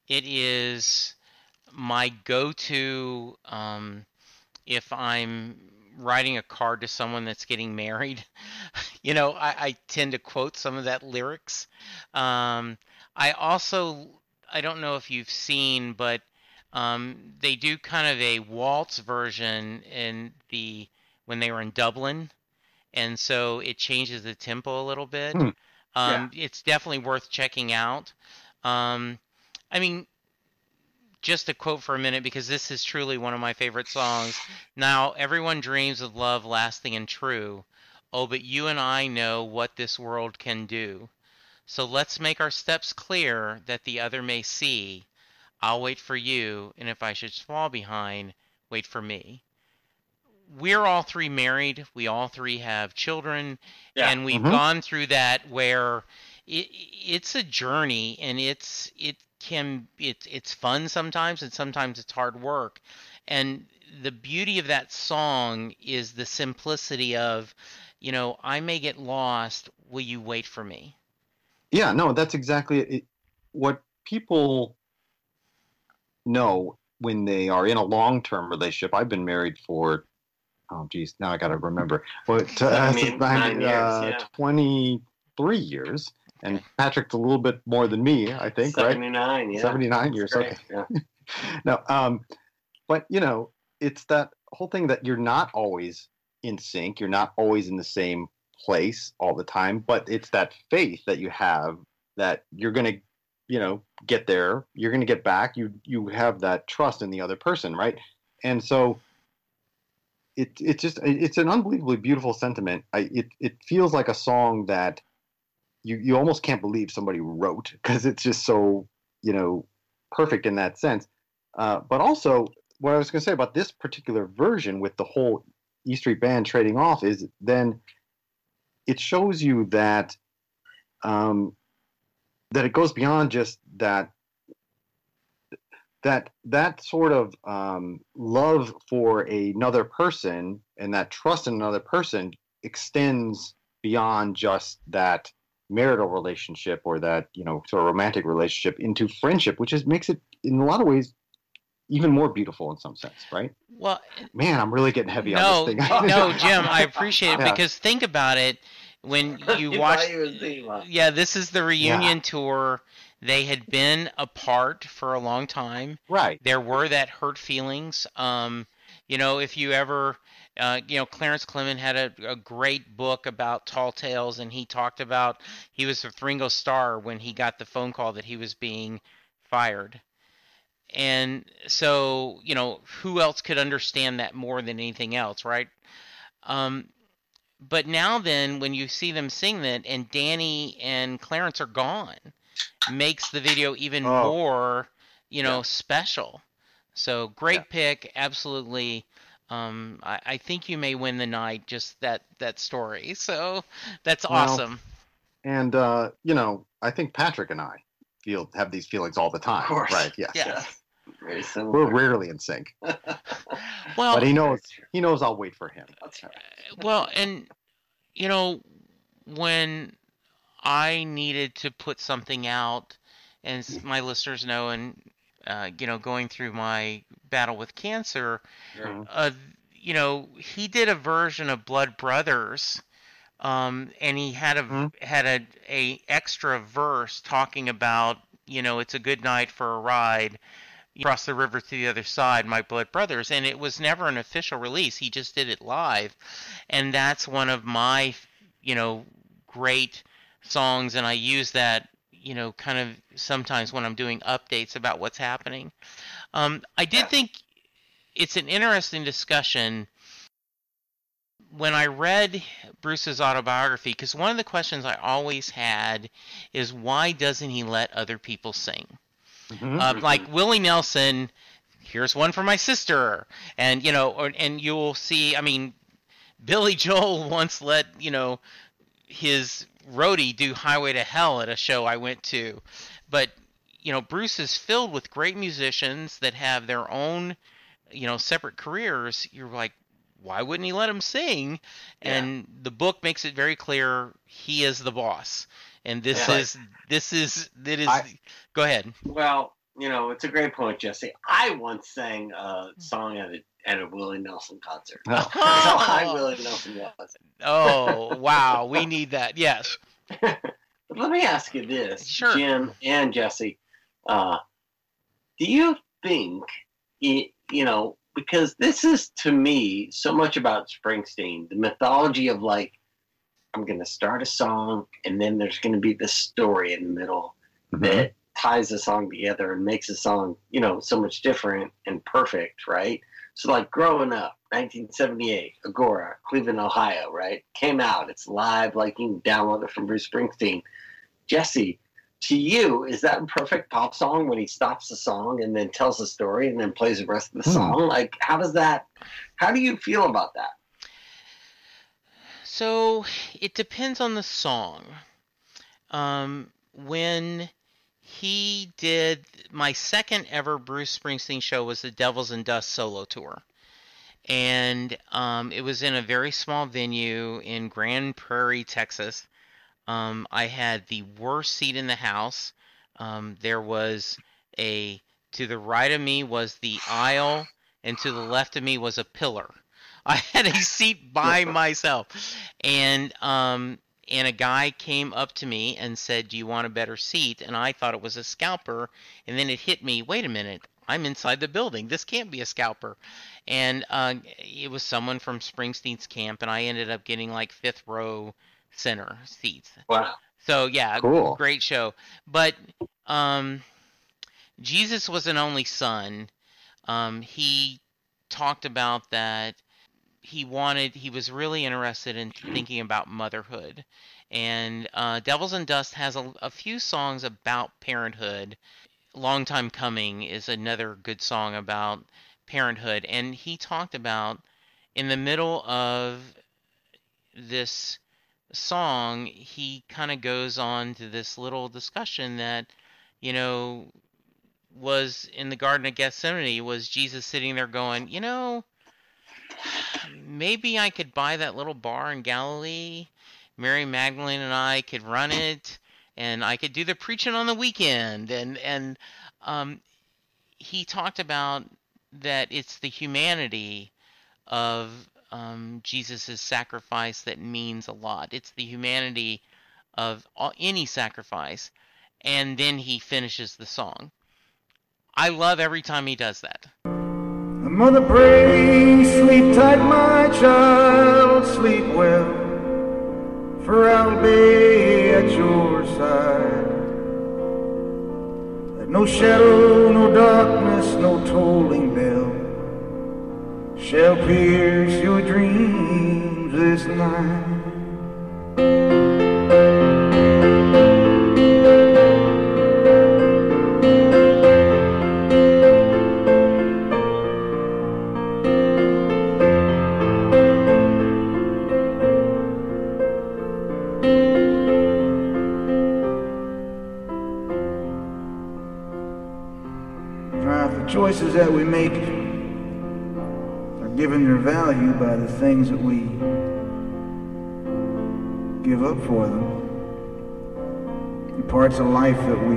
it is my go-to um, if I'm writing a card to someone that's getting married. *laughs* you know, I, I tend to quote some of that lyrics. Um, I also, I don't know if you've seen, but um, they do kind of a waltz version in the when they were in Dublin, and so it changes the tempo a little bit. Hmm. Um, It's definitely worth checking out. Um, I mean, just a quote for a minute because this is truly one of my favorite songs. Now, everyone dreams of love lasting and true. Oh, but you and I know what this world can do. So let's make our steps clear that the other may see. I'll wait for you, and if I should fall behind, wait for me. We're all three married. We all three have children, Yeah. and we've Mhm. gone through that where it, it's a journey, and it's it can it's it's fun sometimes, and sometimes it's hard work. And the beauty of that song is the simplicity of, you know, I may get lost. Will you wait for me? Yeah, no, that's exactly it. What people know when they are in a long-term relationship. I've been married for, oh geez, now I got to remember. What, *laughs* uh, *laughs* I mean, nine years, uh, yeah. 23 years, and Patrick's a little bit more than me, I think, right? 79, yeah. 79 years, Great, okay. Yeah. *laughs* no, um, but you know, it's that whole thing that you're not always in sync. You're not always in the same place all the time, but it's that faith that you have that you're going to, you know, get there. You're going to get back. You you have that trust in the other person, right? And so it it's just it's an unbelievably beautiful sentiment. I, it it feels like a song that you you almost can't believe somebody wrote because it's just so you know perfect in that sense. Uh, but also, what I was going to say about this particular version with the whole E Street Band trading off is then it shows you that um, that it goes beyond just that that that sort of um, love for another person and that trust in another person extends beyond just that marital relationship or that you know sort of romantic relationship into friendship which is makes it in a lot of ways even more beautiful in some sense right Well, man i'm really getting heavy no, on this thing no, *laughs* no, Jim, I appreciate it Yeah. because think about it. When *laughs* you If watch, I was Zima. yeah, this is the reunion tour. They had been apart for a long time. right There were that hurt feelings. Um, you know, if you ever, uh, you know, Clarence Clemons had a, a great book about tall tales, and he talked about he was with Ringo Starr when he got the phone call that he was being fired. And so, you know, who else could understand that more than anything else, right? Um, but now then, when you see them sing that, and Danny and Clarence are gone, makes the video even Oh. more, you know, Yeah. special. So great Yeah. pick, absolutely. Um, I, I think you may win the night. Just that that story. *laughs* So that's Well, awesome. and uh you know i think patrick and i feel have these feelings all the time Of course. right yes Yeah. Yes. Very we're rarely in sync *laughs* Well, but he knows he knows i'll wait for him right. well, and you know, when I needed to put something out, and my listeners know, and uh, you know, going through my battle with cancer, Sure. uh, you know, he did a version of Blood Brothers, um, and he had a Mhm. had a a extra verse talking about, you know, it's a good night for a ride. Across the river to the other side, my blood brothers, and it was never an official release. He just did it live, and that's one of my, you know, great songs, and I use that, you know, kind of sometimes when I'm doing updates about what's happening. Um, I did Yeah. think it's an interesting discussion when I read Bruce's autobiography, because one of the questions I always had is why doesn't he let other people sing? Mhm. Uh, like Willie Nelson, here's one for my sister, and you know, or, and you'll see. I mean, Billy Joel *laughs* once let you know his roadie do "Highway to Hell" at a show I went to, but you know, Bruce is filled with great musicians that have their own, you know, separate careers. You're like, why wouldn't he let them sing? Yeah. And the book makes it very clear he is the boss, and this Yeah. is this is that is. I- go ahead. Well, you know, it's a great point, Jesse. I once sang a song at a at a Willie Nelson concert. No. That's how Willie Nelson was. Oh wow, we need that. Yes. But *laughs* let me ask you this, Sure. Jim and Jesse. Uh, do you think, y- you know, because this is to me so much about Springsteen, the mythology of like, I'm going to start a song and then there's going to be this story in the middle Mhm. that ties the song together and makes the song, you know, so much different and perfect, right? So, like growing up, 1978, Agora, Cleveland, Ohio, right? Came out. It's live, like you can download it from Bruce Springsteen. Jesse, to you, is that a perfect pop song when he stops the song and then tells the story and then plays the rest of the Hmm. song? Like, how does that, how do you feel about that? So it depends on the song. Um, when he did my second ever Bruce Springsteen show was the Devils and Dust solo tour. And um, it was in a very small venue in Grand Prairie, Texas. Um, I had the worst seat in the house. Um, there was a to the right of me was the aisle, and to the left of me was a pillar. *laughs* I had a seat by *laughs* myself, and um, and a guy came up to me and said, "Do you want a better seat?" And I thought it was a scalper, and then it hit me. Wait a minute, I'm inside the building. This can't be a scalper, and uh, it was someone from Springsteen's camp, and I ended up getting like fifth row center seats. Wow. So yeah, Cool. great show. But um, Jesus was an only son. Um, he talked about that he wanted he was really interested in thinking about motherhood And uh, Devils and Dust has a, a few songs about parenthood. Long Time Coming is another good song about parenthood. And he talked about in the middle of this song, he kind of goes on to this little discussion that, you know, was in the Garden of Gethsemane, was Jesus sitting there going, you know, maybe I could buy that little bar in Galilee. Mary Magdalene and I could run it, and I could do the preaching on the weekend. And and um, he talked about that it's the humanity of um, Jesus' sacrifice that means a lot. It's the humanity of all, any sacrifice. And then he finishes the song. I love every time he does that. Mother, pray, sleep tight, my child, sleep well, for I'll be at your side. That no shadow, no darkness, no tolling bell shall pierce your dreams this night. That we make are given their value by the things that we give up for them. The parts of life that we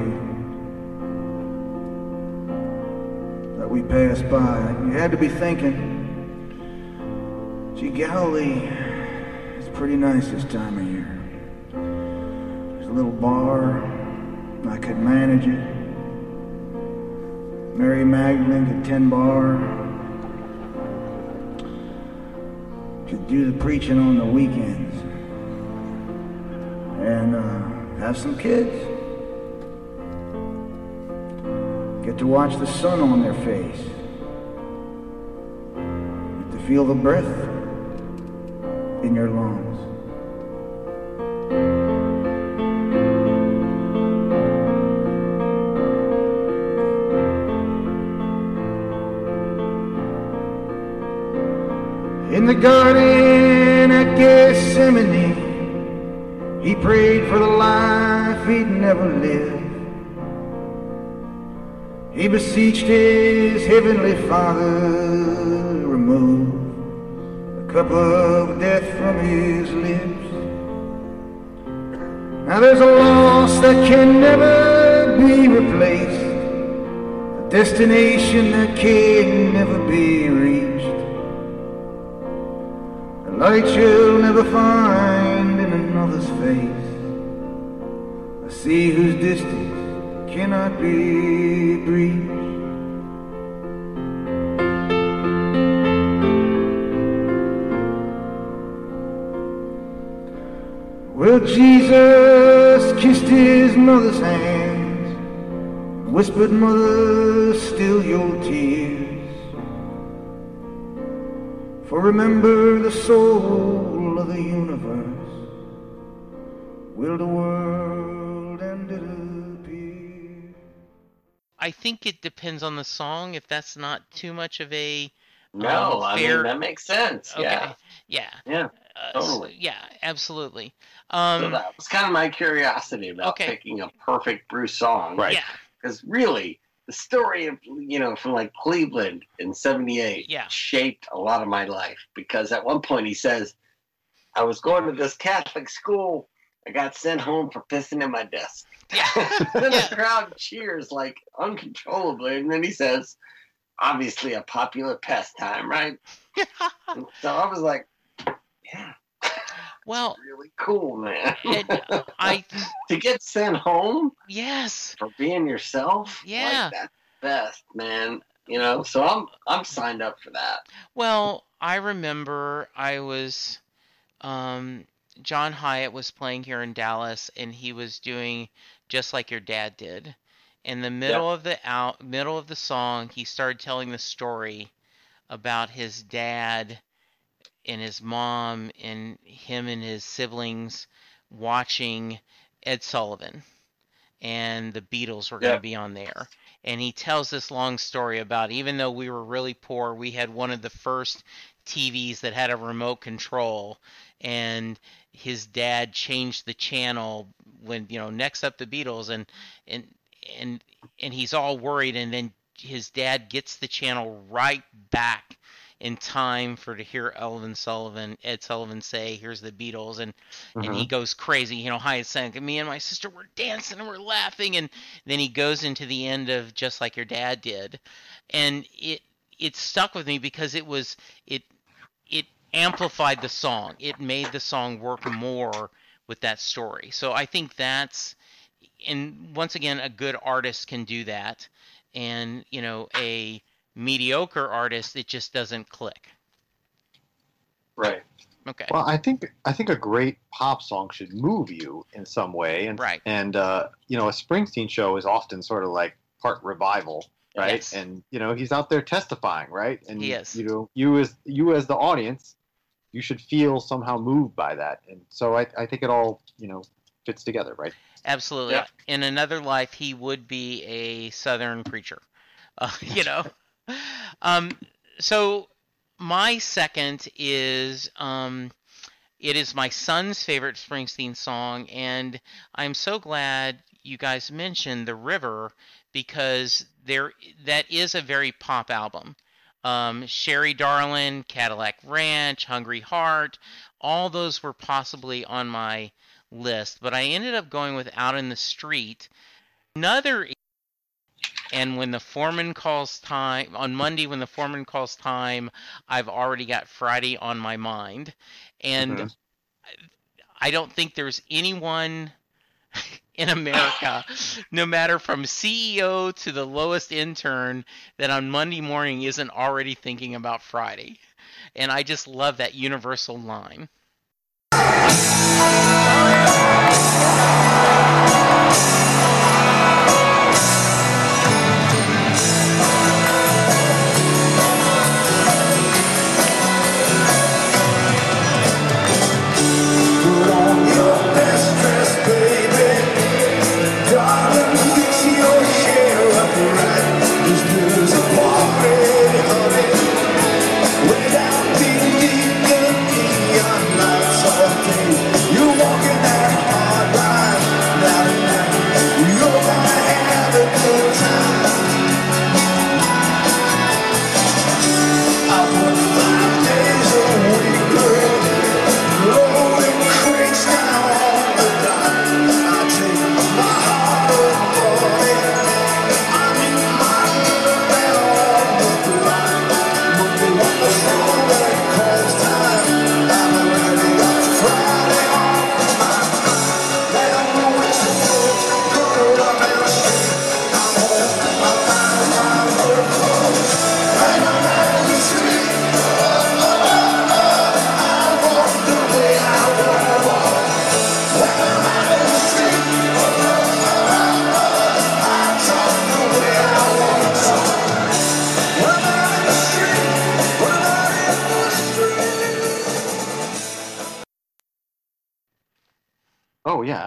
that we pass by. You had to be thinking, gee, Galilee is pretty nice this time of year. There's a little bar, I could manage it. Mary Magdalene could ten bar. to do the preaching on the weekends. And uh, have some kids. Get to watch the sun on their face. Get to feel the breath in your lungs. Prayed for the life he'd never lived. He beseeched his heavenly Father, remove the cup of death from his lips. Now there's a loss that can never be replaced, a destination that can never be reached. A light you'll never find in face. A sea whose distance cannot be breached. Well, Jesus kissed his mother's hands, whispered, Mother, still your tears. For remember the soul of the universe will the world and it appear. I think it depends on the song. If that's not too much of a No, Um, I mean that makes sense. okay, Yeah, yeah, yeah. uh, s- totally. yeah, absolutely. so Um, that was kind of my curiosity about Okay. picking a perfect Bruce song. Right. yeah, Because really, the story of you know from like Cleveland in '78 Yeah. shaped a lot of my life. Because at one point he says, "I was going to this Catholic school. I got sent home for pissing in my desk." yeah, *laughs* then Yeah. the crowd cheers like uncontrollably, and then he says, "Obviously a popular pastime, right?" *laughs* So I was like, "Yeah, well, really cool, man." it, *laughs* I to get sent home yes, for being yourself, Yeah. like, that's best, man. You know, so I'm I'm signed up for that. Well, I remember I was um John Hiatt was playing here in Dallas and he was doing just like your dad did. In the middle of the out middle of the song, he started telling the story about his dad and his mom and him and his siblings watching Ed Sullivan, and the Beatles were going to be on there. And he tells this long story about even though we were really poor, we had one of the first TVs that had a remote control, and his dad changed the channel when you know next up the Beatles, and and and and he's all worried, and then his dad gets the channel right back in time for to hear Elvin Sullivan, Ed Sullivan say, "Here's the Beatles," and and he mm-hmm. goes crazy. You know, hi, sang. Me and my sister were dancing and we're laughing, and then he goes into the end of just like your dad did, and it it stuck with me because it was it amplified the song. It made the song work more with that story. So I think that's and once again a good artist can do that and you know a mediocre artist it just doesn't click. Right. Okay. Well, I think I think a great pop song should move you in some way, and Right. and uh, you know a Springsteen show is often sort of like part revival, right? Yes. And you know he's out there testifying, right? And yes. you know you as you as the audience, you should feel somehow moved by that, and so I I think it all you know fits together, right? Absolutely. Yeah. In another life, he would be a Southern preacher. *laughs* Uh, you know. *laughs* Um, so my second is um, it is my son's favorite Springsteen song, and I'm so glad you guys mentioned the river because there that is a very pop album. Um, Sherry Darlin, Cadillac Ranch, Hungry Heart, all those were possibly on my list, but I ended up going with Out in the Street. Another and when the foreman calls time on Monday when the foreman calls time, I've already got Friday on my mind. And Mhm. I don't think there's anyone *laughs* in America, no matter from CEO to the lowest intern, that on Monday morning isn't already thinking about Friday. And I just love that universal line.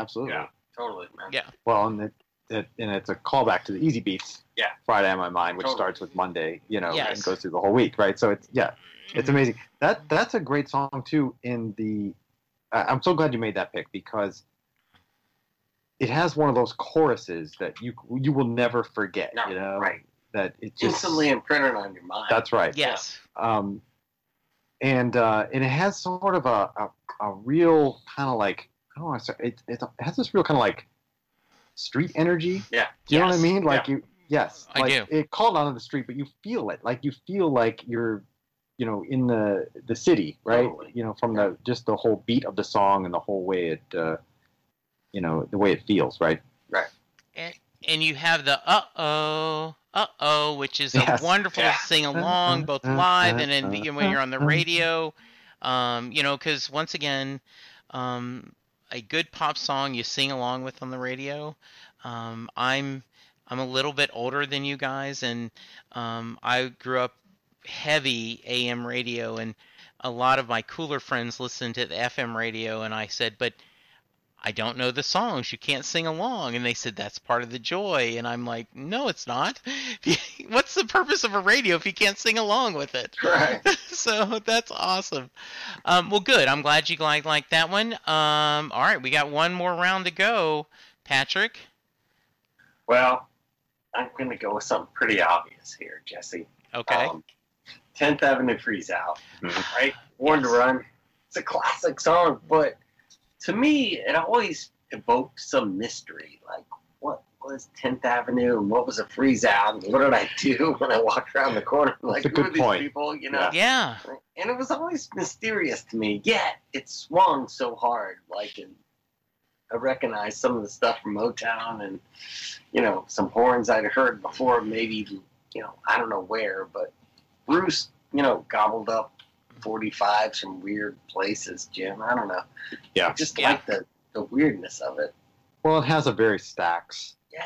Absolutely. Yeah. Totally, man. Yeah. Well, and it, it and it's a callback to the Easybeats. Yeah. Friday on my mind, which Totally. starts with Monday, you know, Yes. and goes through the whole week, right? So it's yeah, Mm-hmm. it's amazing. That that's a great song too. In the, I I'm so glad you made that pick because it has one of those choruses that you you will never forget. No, you know, right. That it just Instantly imprinted on your mind. That's right. Yes. Um, and uh, and it has sort of a a, a real kind of like I don't want to say it, it has this real kind of like street energy. Yeah. Do you know what I mean? Like you, yes. I like, do. It called out on the street, but you feel it. Like you feel like you're, you know, in the the city, right? Totally. You know, from the just the whole beat of the song and the whole way it, uh, you know, the way it feels, right? Right. And and you have the uh oh, uh oh, which is Yes. a wonderful Yeah. sing along, both live and then you know, when you're on the radio. Um, you know, because once again, um, a good pop song you sing along with on the radio. Um, I'm I'm a little bit older than you guys, and um, I grew up heavy AM radio, and a lot of my cooler friends listened to the FM radio, and I said, but I don't know the songs. You can't sing along. And they said, That's part of the joy. And I'm like, No, it's not. *laughs* What's the purpose of a radio if you can't sing along with it? Right. *laughs* so that's awesome. Um, well, good. I'm glad you like, like that one. Um, all right, we got one more round to go. Patrick? Well, I'm going to go with something pretty obvious here, Jesse. Okay. Um, 10th Avenue Freeze Out, Mhm. right? Born to Run. It's a classic song, but to me, it always evoked some mystery. Like, what was 10th Avenue and what was a freeze out? And what did I do *laughs* when I walked around the corner? Like, a who good are these point. people? You know? yeah. And it was always mysterious to me. Yet, it swung so hard. Like, and I recognized some of the stuff from Motown and, you know, some horns I'd heard before, maybe, you know, I don't know where, but Bruce, you know, gobbled up 45s some weird places, Jim. I don't know. Yeah. I just Yeah. like the, the weirdness of it. Well, it has a very Stax Yeah.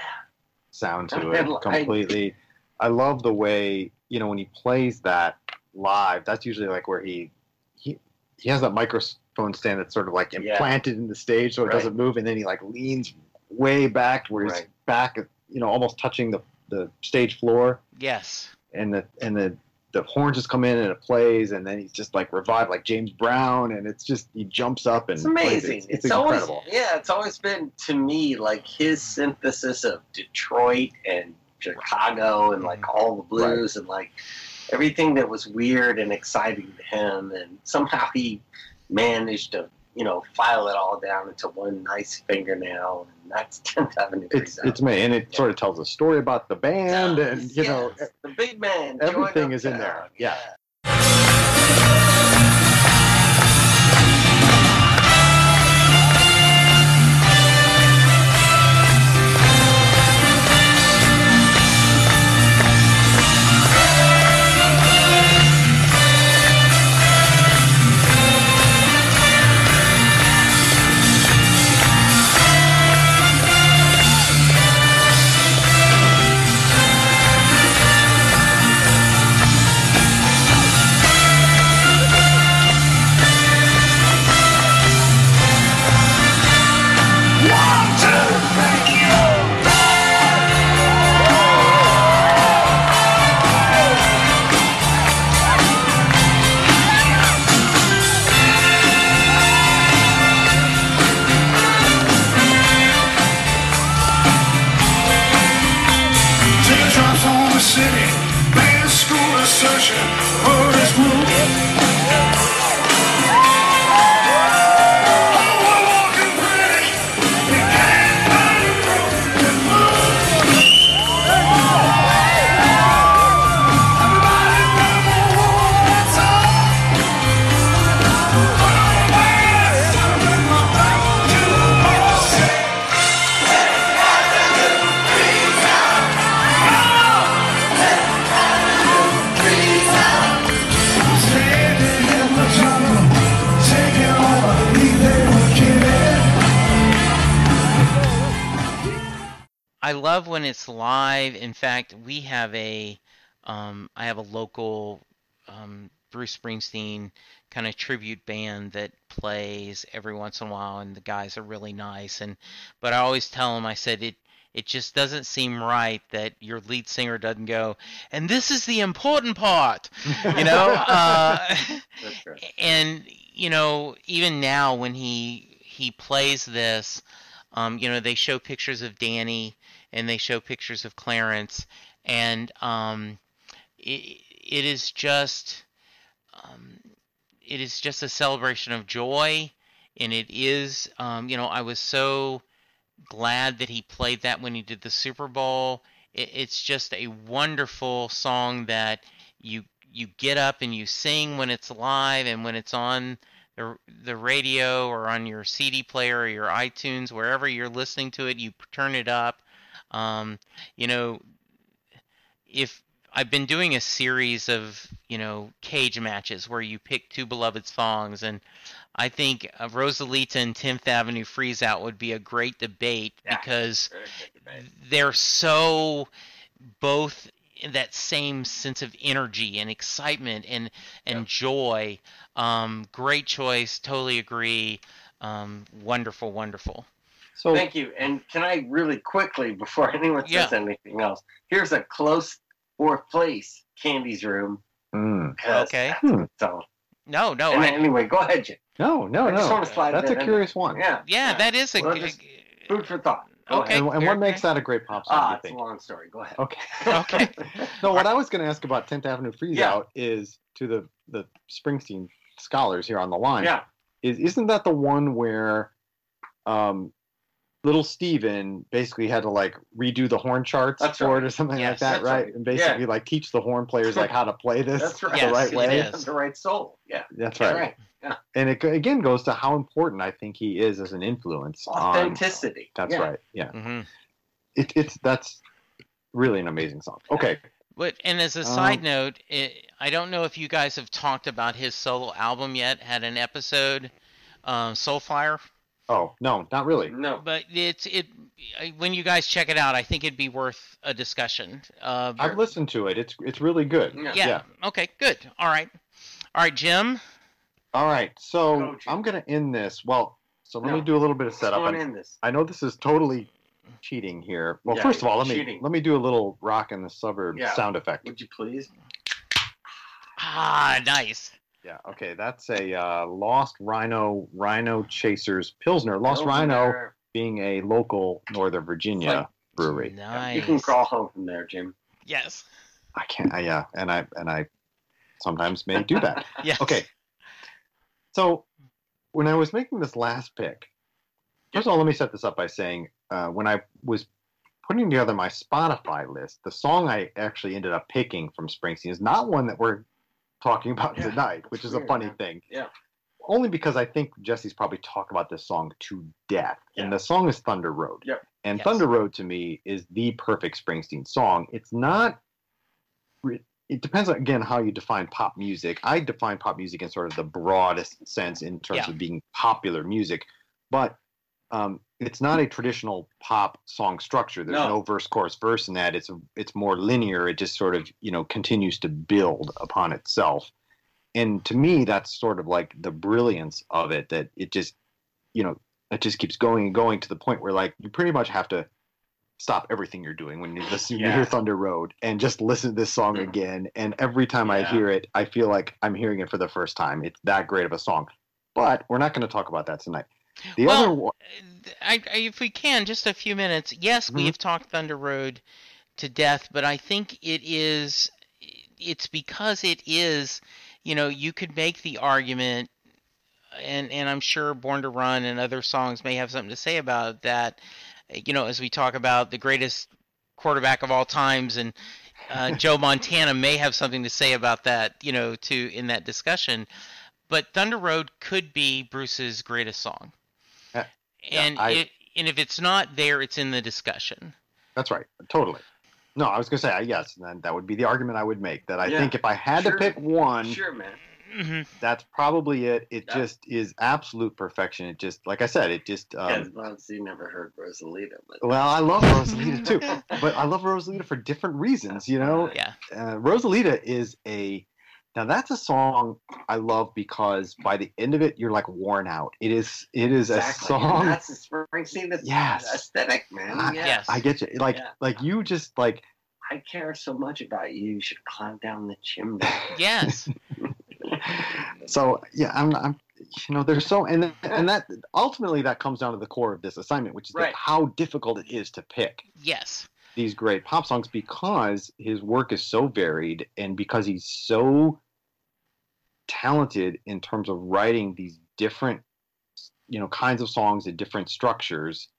sound to I- *laughs* it I- completely. I love the way you know when he plays that live. That's usually like where he he he has that microphone stand that's sort of like Yeah. implanted in the stage so it Right. doesn't move, and then he like leans way back where he's Right. back, you know, almost touching the the stage floor, Yes. and the and the the horns just come in and it plays, and then he's just like revived like James Brown, and it's just he jumps up and It's it. amazing. It's, it's It's, incredible. yeah. It's always been to me like his synthesis of Detroit and Chicago and like mm-hmm. all the blues and like everything that was weird and exciting to him, and somehow he managed to you know file it all down into one nice fingernail, and that's *laughs* Tenth Avenue. It's it's me, and it sort of tells a story about the band, and you know, the big man. everything is in there. Yeah. I love when it's live. In fact, we have a, um, I have a local um, Bruce Springsteen kind of tribute band that plays every once in a while, and the guys are really nice. And but I always tell them, I said it. It just doesn't seem right that your lead singer doesn't go, and this is the important part, you know. *laughs* uh, and you know even now when he he plays this um, you know they show pictures of danny and they show pictures of clarence. And um, it, it is just um, it is just a celebration of joy. And it is um, you know i was so glad that he played that when he did the super bowl. It, it's just a wonderful song that you you get up and you sing when it's live and when it's on the the radio or on your CD player or your iTunes wherever you're listening to it you turn it up um, you know if I've been doing a series of you know cage matches where you pick two beloved songs and I think uh, Rosalita and 10th Avenue Freeze Out would be a great debate Yeah. because debate. they're so both in that same sense of energy and excitement and and Yep. joy. Um, great choice, totally agree. Um, wonderful, wonderful. So Thank you. And can I really quickly, before *laughs* anyone says Yeah. anything else, here's a close fourth place Candy's room. mm, 'cause Okay. that's what. No, no, and I, anyway, go ahead, Jim. no, no, I just no. want to slide That's that a in curious there. one. Yeah. yeah, that is a Well, g- just food for thought. Go Okay. ahead. And, and what makes that a great pop song? Ah, you it's a long story. Go ahead. Okay. *laughs* Okay. *laughs* no, what I was going to ask about 10th Avenue Freeze Yeah. Out is to the the Springsteen scholars here on the line. Yeah. Is isn't that the one where um little Steven basically had to like redo the horn charts That's for right. it or something Yes. like that, right? right. And basically like teach the horn players like how to play this That's right. the Yes, right way. is. The right soul. Yeah. That's That's right. right. And it again goes to how important I think he is as an influence on Authenticity. That's Yeah. right. Yeah. hmm It, it's that's really an amazing song. Okay. But and as a Um, side note, it, I don't know if you guys have talked about his solo album yet. Had an episode, um, Soulfire, Oh, no, not really. No. but it's it. When you guys check it out, I think it'd be worth a discussion. Uh, I've listened to it. It's it's really good. Yeah. yeah. yeah. Okay. Good. All right. All right, Jim. All right. So Go, I'm going to end this. Well, so let No. me do a little bit of setup. Going I, in this. I know this is totally cheating here. Well, Yeah, first of all, let me let me do a little Rockin' the Suburbs Yeah. sound effect. Would you please? Ah, nice. Yeah. Okay. That's a uh, Lost Rhino Rhino Chasers Pilsner. Lost Over Rhino being a local Northern Virginia Like- brewery. Nice. You can crawl home from there, Jim. Yes. I can't. I, yeah, and I and I sometimes may do that. *laughs* Yes. Okay. So when I was making this last pick, first of all, let me set this up by saying uh, when I was putting together my Spotify list, the song I actually ended up picking from Springsteen is not one that we're talking about Yeah, tonight, which that's is a funny man. thing. Yeah. Only because I think Jesse's probably talked about this song to death. And the song is Thunder Road. Yep. And Yes. Thunder Road to me is the perfect Springsteen song. It's not it depends again how you define pop music. I define pop music in sort of the broadest sense in terms Yeah. of being popular music, but um, it's not a traditional pop song structure. There's No. no, verse, chorus, verse in that. It's it's more linear. It just sort of you know continues to build upon itself, and to me that's sort of like the brilliance of it. That it just you know it just keeps going and going to the point where like you pretty much have to stop everything you're doing when you listen *laughs* Yeah. hear Thunder Road and just listen to this song Mhm. again. And every time I hear it, I feel like I'm hearing it for the first time. It's that great of a song. But we're not going to talk about that tonight. The Well, other one, I, I, if we can, just a few minutes. Yes, we Mhm. have talked Thunder Road to death, but I think it is. It's because it is. You know, you could make the argument, and and I'm sure Born to Run and other songs may have something to say about that. You know, as we talk about the greatest quarterback of all times, and uh, Joe *laughs* Montana may have something to say about that. You know, to in that discussion. But Thunder Road could be Bruce's greatest song. Uh, yeah, and I- it, and if it's not there, it's in the discussion. that's right. Totally. No, I was going to say, yes, and then that would be the argument I would make. That I Yeah. think if I had Sure. to pick one, Sure, man. hmm that's probably it. It Yeah. just is absolute perfection. It just, like I said, it just. Um, Because Bonzi never heard Rosalita, but well, I love Rosalita too, *laughs* but I love Rosalita for different reasons. You know, Yeah. uh, Rosalita is a now that's a song I love because by the end of it you're like worn out. It is it is exactly. a song. And that's the Springsteen that's Yes. aesthetic, man. I- Yes. I get you. Like Yeah. like you just like I care so much about you. You should climb down the chimney. *laughs* *laughs* Yes. so yeah. I'm I'm you know there's so and and that ultimately that comes down to the core of this assignment, which is that Right. how difficult it is to pick. yes. these great pop songs because his work is so varied and because he's so talented in terms of writing these different you know kinds of songs and different structures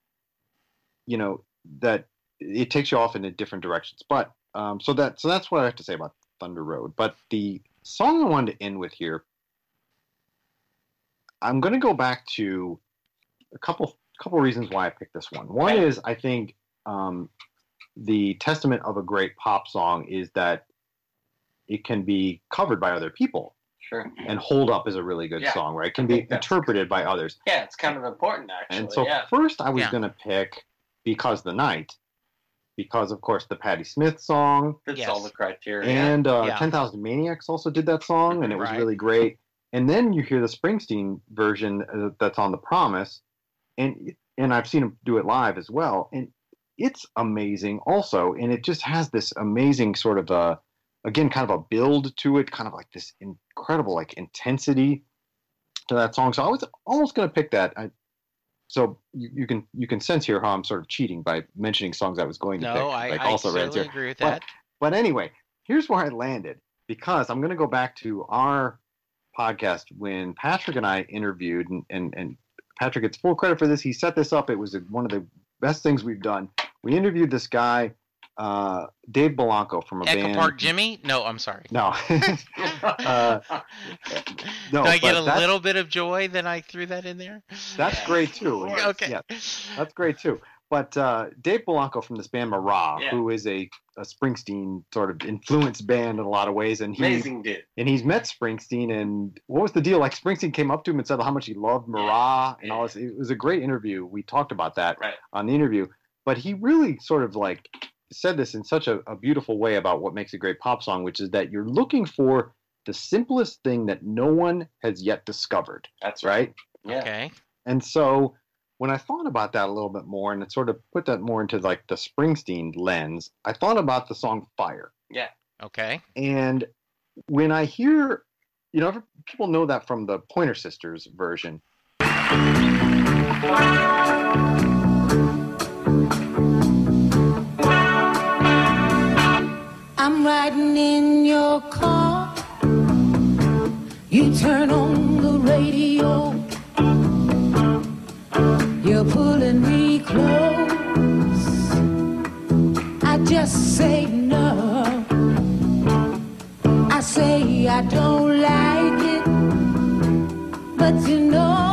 you know that it takes you off into different directions. But um, so that so that's what i have to say about thunder road. But the song i wanted to end with here i'm going to go back to a couple couple reasons why i picked this one. One is i think um, the testament of a great pop song is that it can be covered by other people Sure. and hold up is a really good Yeah, song right it can be interpreted by others Yeah, it's kind of important actually. and so yeah. first i was Yeah. going to pick because the night because of course the patti smith song Fits Yes. all the criteria. and uh, Yeah. 10,000 Maniacs also did that song, and it was Right. really great. and then you hear the Springsteen version uh, that's on the Promise, and and I've seen him do it live as well, and it's amazing also, and it just has this amazing sort of a again kind of a build to it, kind of like this incredible like intensity to that song. So I was almost gonna pick that. I, so you, you can you can sense here how I'm sort of cheating by mentioning songs I was going to pick. No, I, like I also totally agree with But- that. But anyway, here's where I landed because I'm going to go back to our podcast when Patrick and I interviewed, and, and, and Patrick gets full credit for this. He set this up. It was one of the best things we've done. We interviewed this guy, uh, Dave Bielanko from a Echo band. Park Jimmy? No, I'm sorry. No. *laughs* Uh, no, Can I get a little bit of joy that I threw that in there? That's great too. *laughs* Okay. Yeah, that's great too. But uh, Dave Bielanko from this band Marah, Yeah. who is a, a Springsteen sort of influenced band in a lot of ways, and he Amazing dude. and he's met Springsteen. And what was the deal? Like Springsteen came up to him and said how much he loved Marah and all this. It was a great interview. We talked about that Right. on the interview. But he really sort of like said this in such a, a beautiful way about what makes a great pop song, which is that you're looking for the simplest thing that no one has yet discovered, That's right? Yeah. Okay. And so when I thought about that a little bit more and it sort of put that more into like the Springsteen lens, I thought about the song Fire. Yeah. Okay. And when I hear, you know, people know that from the Pointer Sisters version. I'm riding in your car. You turn on the radio. You're pulling me close. I just say no. I say I don't like it. But you know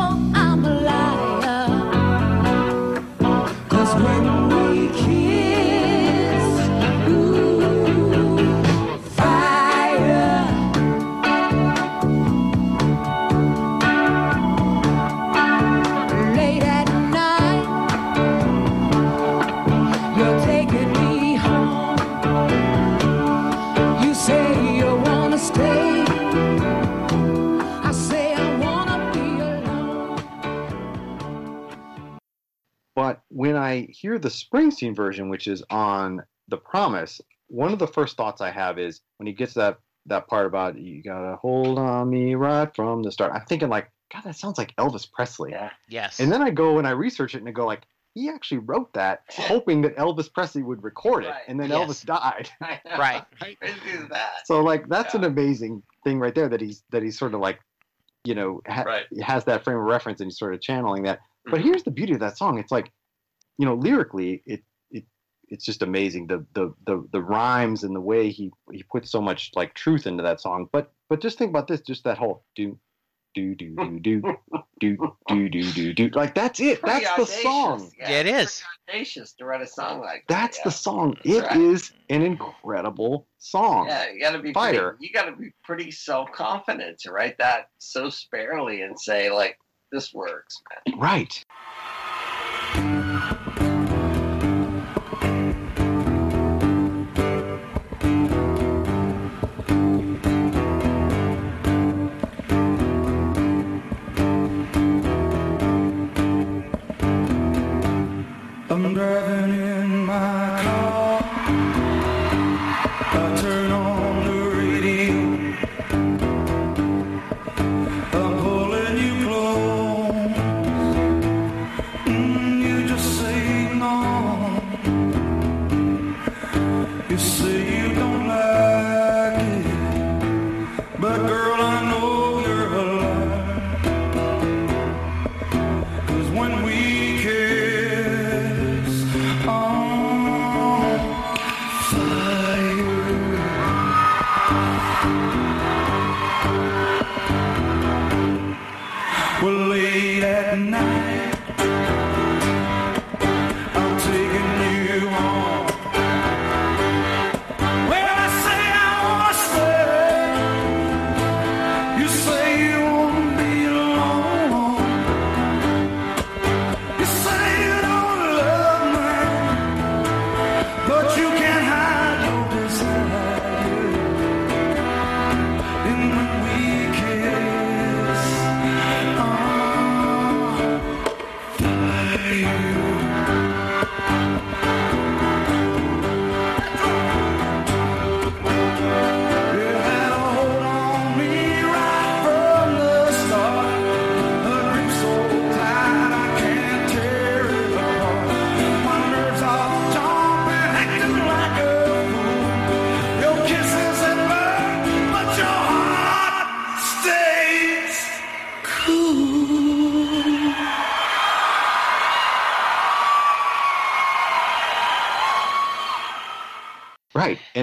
when I hear the Springsteen version, which is on The Promise, one of the first thoughts I have is when he gets that that part about you gotta hold on me right from the start. I'm thinking like, God, that sounds like Elvis Presley. Yeah. Yes. And then I go and I research it and I go like, he actually wrote that *laughs* hoping that Elvis Presley would record it, Right. and then Yes. Elvis died. *laughs* Right. *laughs* Crazy. So like that's Yeah. an amazing thing right there that he's that he's sort of like, you know, ha- Right. has that frame of reference and he's sort of channeling that. But Mhm. here's the beauty of that song. It's like, you know, lyrically, it it it's just amazing. The the the the rhymes and the way he he puts so much like truth into that song. But but just think about this, just that whole do do do do do do do do do do like that's it. Pretty That's the song. Yeah, it is. Audacious to write a song like that. That's yeah. the song. That's It right. is an incredible song. Yeah, you gotta be Fire. Pretty, you gotta be pretty self confident to write that so sparely and say like, "This works, man." Right. I'm driving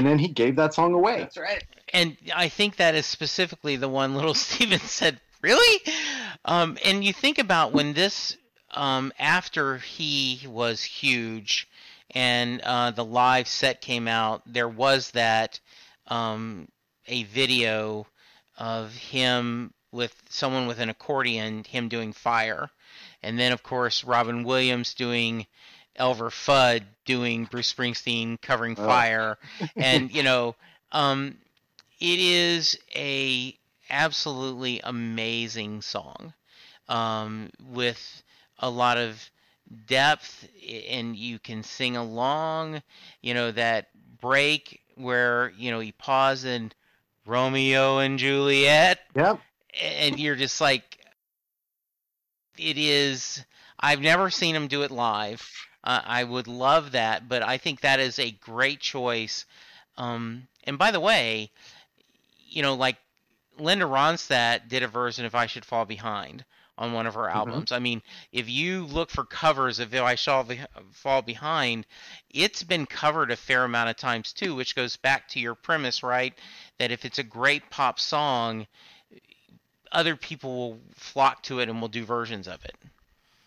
And then he gave that song away. That's right. and I think that is specifically the one Little *laughs* Steven said, "Really?" Um, and you think about when this, um, after he was huge, and uh, the live set came out, there was that um, a video of him with someone with an accordion, him doing fire, and then of course Robin Williams doing. Elmer Fudd doing Bruce Springsteen covering Oh. fire, *laughs* and you know, um, it is a absolutely amazing song um, with a lot of depth and you can sing along you know that break where you know he paused and romeo and juliet Yep. and you're just like it is i've never seen him do it live uh, i would love that but i think that is a great choice. Um, and by the way you know like linda ronstadt did a version of i should fall behind on one of her albums. I mean if you look for covers of if i shall Be- fall behind it's been covered a fair amount of times too which goes back to your premise right that if it's a great pop song other people will flock to it and will do versions of it.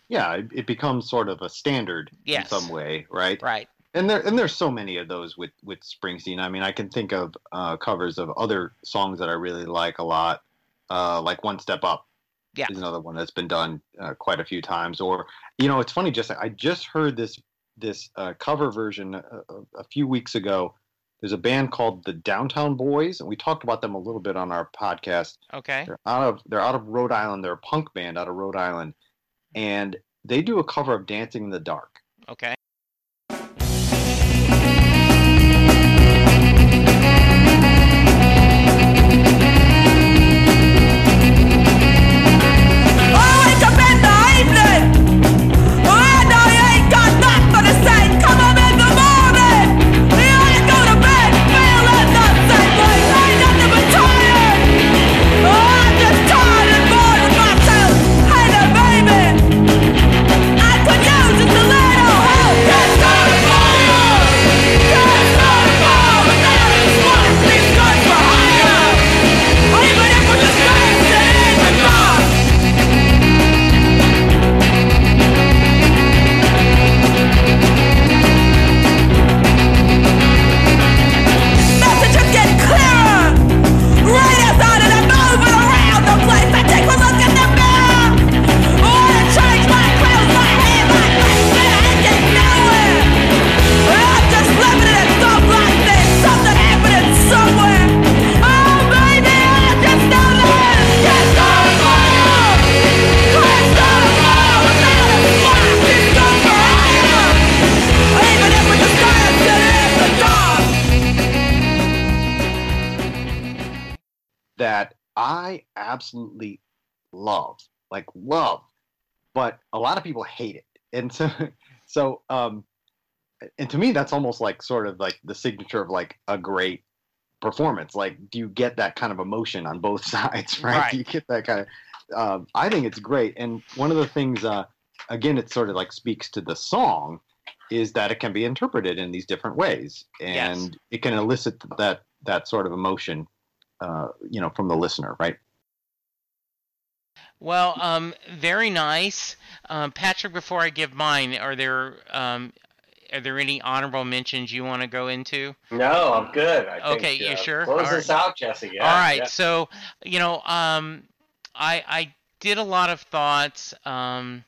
Yeah, it, it becomes sort of a standard Yes. in some way, right? Right. And there and there's so many of those with with Springsteen. I mean, I can think of uh, covers of other songs that I really like a lot, uh, like One Step Up. Yeah. is another one that's been done uh, quite a few times. Or you know, it's funny. Just I just heard this this uh, cover version a, a- a few weeks ago. There's a band called the Downtown Boys, and we talked about them a little bit on our podcast. Okay. They're out of they're out of Rhode Island. They're a punk band out of Rhode Island, and they do a cover of Dancing in the Dark. Okay. I absolutely love, like love, but a lot of people hate it, and so *laughs* so um, and to me that's almost like sort of like the signature of like a great performance. Like, do you get that kind of emotion on both *laughs* sides, right? Right. Do you get that kind of? Um, I think it's great, and one of the things, uh, again, it sort of like speaks to the song, is that it can be interpreted in these different ways, Yes. and it can elicit that that sort of emotion uh, you know, from the listener, right? Well, um, very nice, um, Patrick. Before I give mine, are there um, are there any honorable mentions you want to go into? No, I'm good. I think, Okay, you uh, sure? Close All this out, Jesse. Yeah, All right, yeah. so you know, um, I I did a lot of thoughts. Um,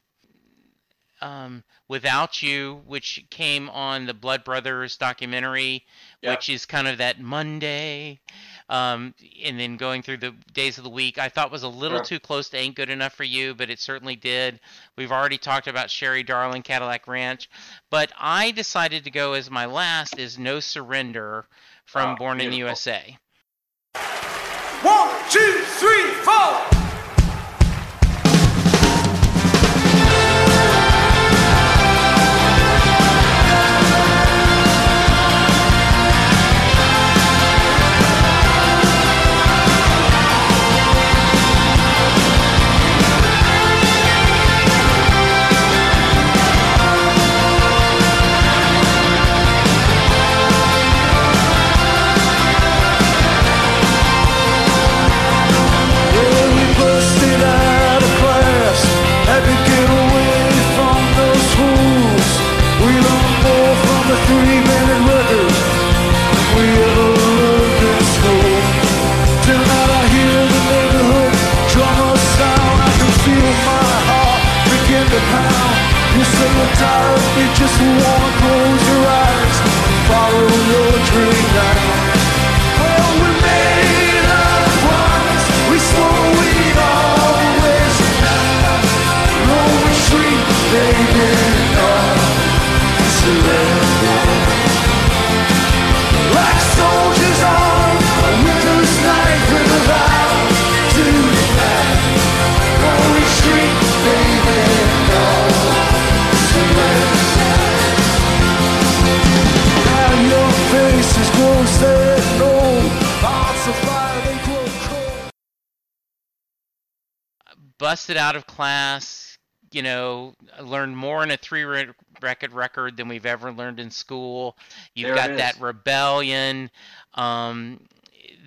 um, Without You, which came on the Blood Brothers documentary, Yeah. which is kind of that Monday, um, and then going through the days of the week, I thought was a little Sure. too close to Ain't Good Enough for You, but it certainly did. We've already talked about Sherry Darling, Cadillac Ranch, but I decided to go as my last is No Surrender from Ah, Born in the. USA. One, two, three, four. Just wanna busted out of class, you know, learned more in a three record record than we've ever learned in school. You've There got that rebellion. Um,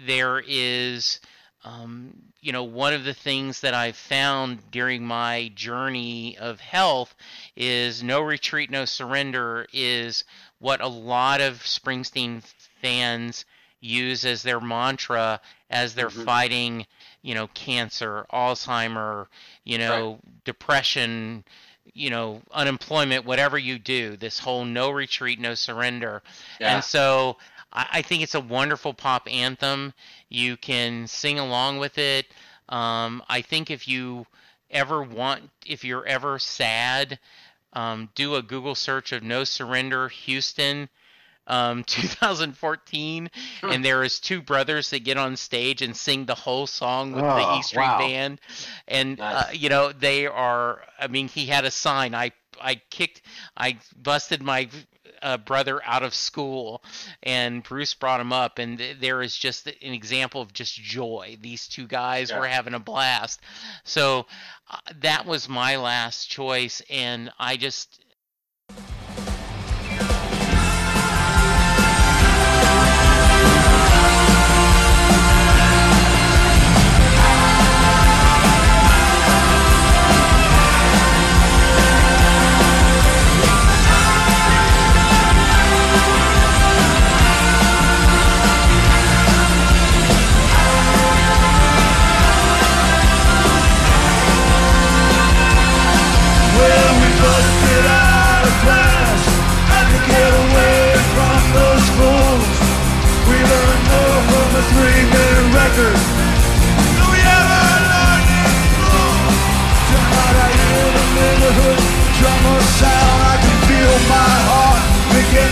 there is, um, you know, one of the things that I've found during my journey of health is no retreat, no surrender is what a lot of Springsteen fans use as their mantra as they're Mhm. fighting, you know, cancer, Alzheimer, you know, depression, you know, unemployment, whatever you do, this whole no retreat, no surrender. Yeah. And so I, I think it's a wonderful pop anthem. You can sing along with it. Um, I think if you ever want, if you're ever sad, um, do a Google search of No Surrender Houston um, *laughs* 2014, and there is two brothers that get on stage and sing the whole song with the Oh, E Street wow. Band, and uh, you know they are. I mean, he had a sign. I I kicked, I busted my uh, brother out of school, and Bruce brought him up, and th- there is just an example of just joy. These two guys Yeah. were having a blast. So uh, that was my last choice, and I just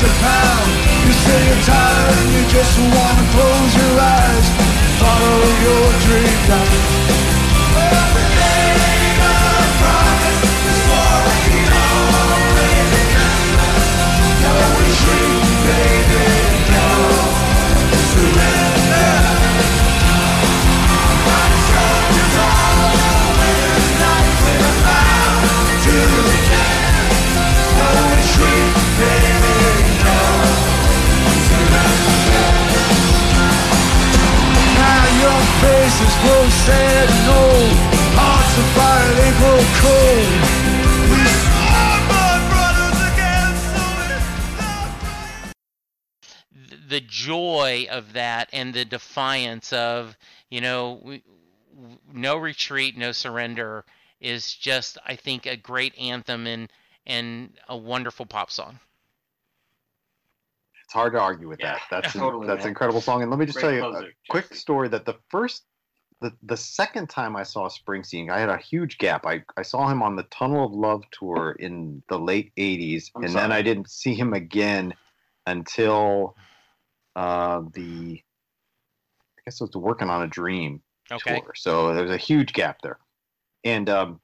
to pound. You say you're tired and you just wanna close your eyes, follow your dream joy of that and the defiance of you know we, no retreat no surrender is just i think a great anthem and and a wonderful pop song It's hard to argue with Yeah, that. That's *laughs* an- totally, that's man. an incredible song. And let me just Great tell you a closer, quick story that the first the, the second time I saw Springsteen, I had a huge gap. I, I saw him on the Tunnel of Love tour in the late 80s, I'm and then. I didn't see him again until uh, the, I guess it was Working on a Dream okay tour. So there was a huge gap there. And um,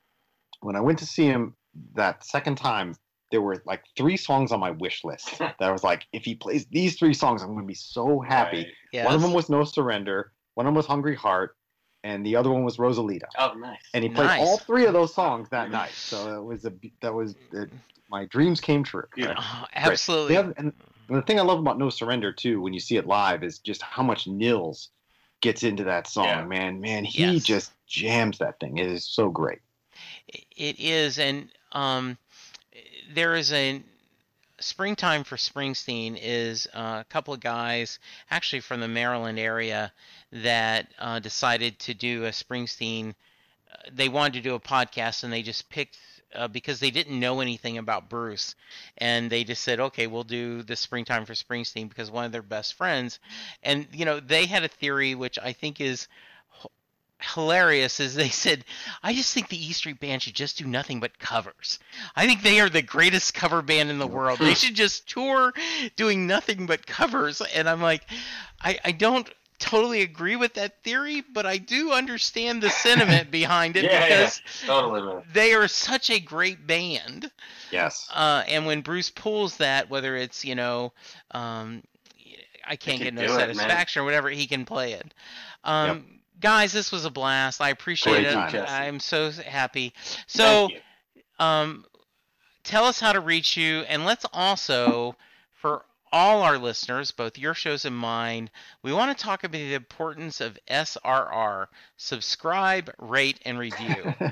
when I went to see him that second time, there were like three songs on my wish list *laughs* that I was like, if he plays these three songs, I'm going to be so happy. Right. yes. One of them was No Surrender, one of them was Hungry Heart, and the other one was Rosalita. Oh, nice. And he played Nice. all three of those songs that night. So it was a that was it, my dreams came true. Yeah. Oh, absolutely The other- and the thing I love about No Surrender too, when you see it live, is just how much Nils gets into that song. Yeah. Man, man, he Yes. just jams that thing. It is so great. It is, and um, there is a springtime for Springsteen is uh, a couple of guys actually from the Maryland area that uh, decided to do a Springsteen. Uh, they wanted to do a podcast, and they just picked uh, because they didn't know anything about Bruce, and they just said, "Okay, we'll do the Springtime for Springsteen" because one of their best friends, and you know they had a theory which I think is hilarious. Is they *laughs* said, "I just think the E Street Band should just do nothing but covers. I think they are the greatest cover band in the world. They should just tour doing nothing but covers." And I'm like, I, I don't totally agree with that theory, but I do understand the sentiment behind it *laughs* Yeah, yeah. because Totally, they are such a great band. Yes. Uh, and when Bruce pulls that, whether it's you know, um, I can't can get no do it, satisfaction or whatever, he can play it. Um, Guys, this was a blast. I appreciate Great it. time. Jesse. I'm so happy. So, um, tell us how to reach you, and let's also, for all our listeners, both your shows and mine, we want to talk about the importance of SRR: subscribe, rate, and review. *laughs*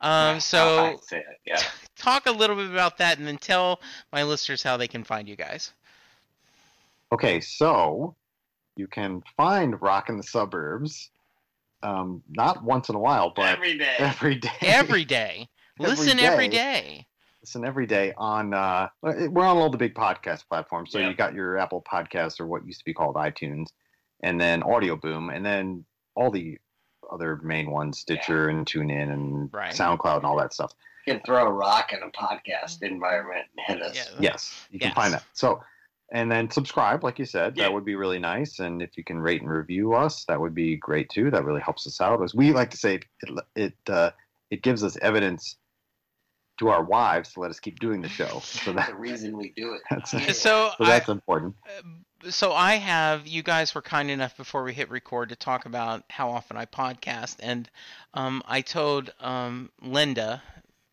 Um, so it, yeah. *laughs* talk a little bit about that and then tell my listeners how they can find you guys. Okay, so you can find Rockin' the Suburbs, um, not once in a while, but Every day. *laughs* every day. Every day. Every Listen every day. Day. Listen every day on. Uh, we're on all the big podcast platforms. So Yeah. you got your Apple Podcasts or what used to be called iTunes, and then Audio Boom, and then all the other main ones, Stitcher and TuneIn and Right. SoundCloud and all that stuff. You can throw a rock in a podcast environment and hit us. Yeah. Yes, you can find that. So, and then subscribe, like you said, Yeah. that would be really nice. And if you can rate and review us, that would be great too. That really helps us out. As we like to say, it it uh, it gives us evidence to our wives to let us keep doing the show. *laughs* So that's the reason we do it. *laughs* that's Yeah. So, so I, that's important. so I have you guys were kind enough before we hit record to talk about how often I podcast, and um, I told um, Linda,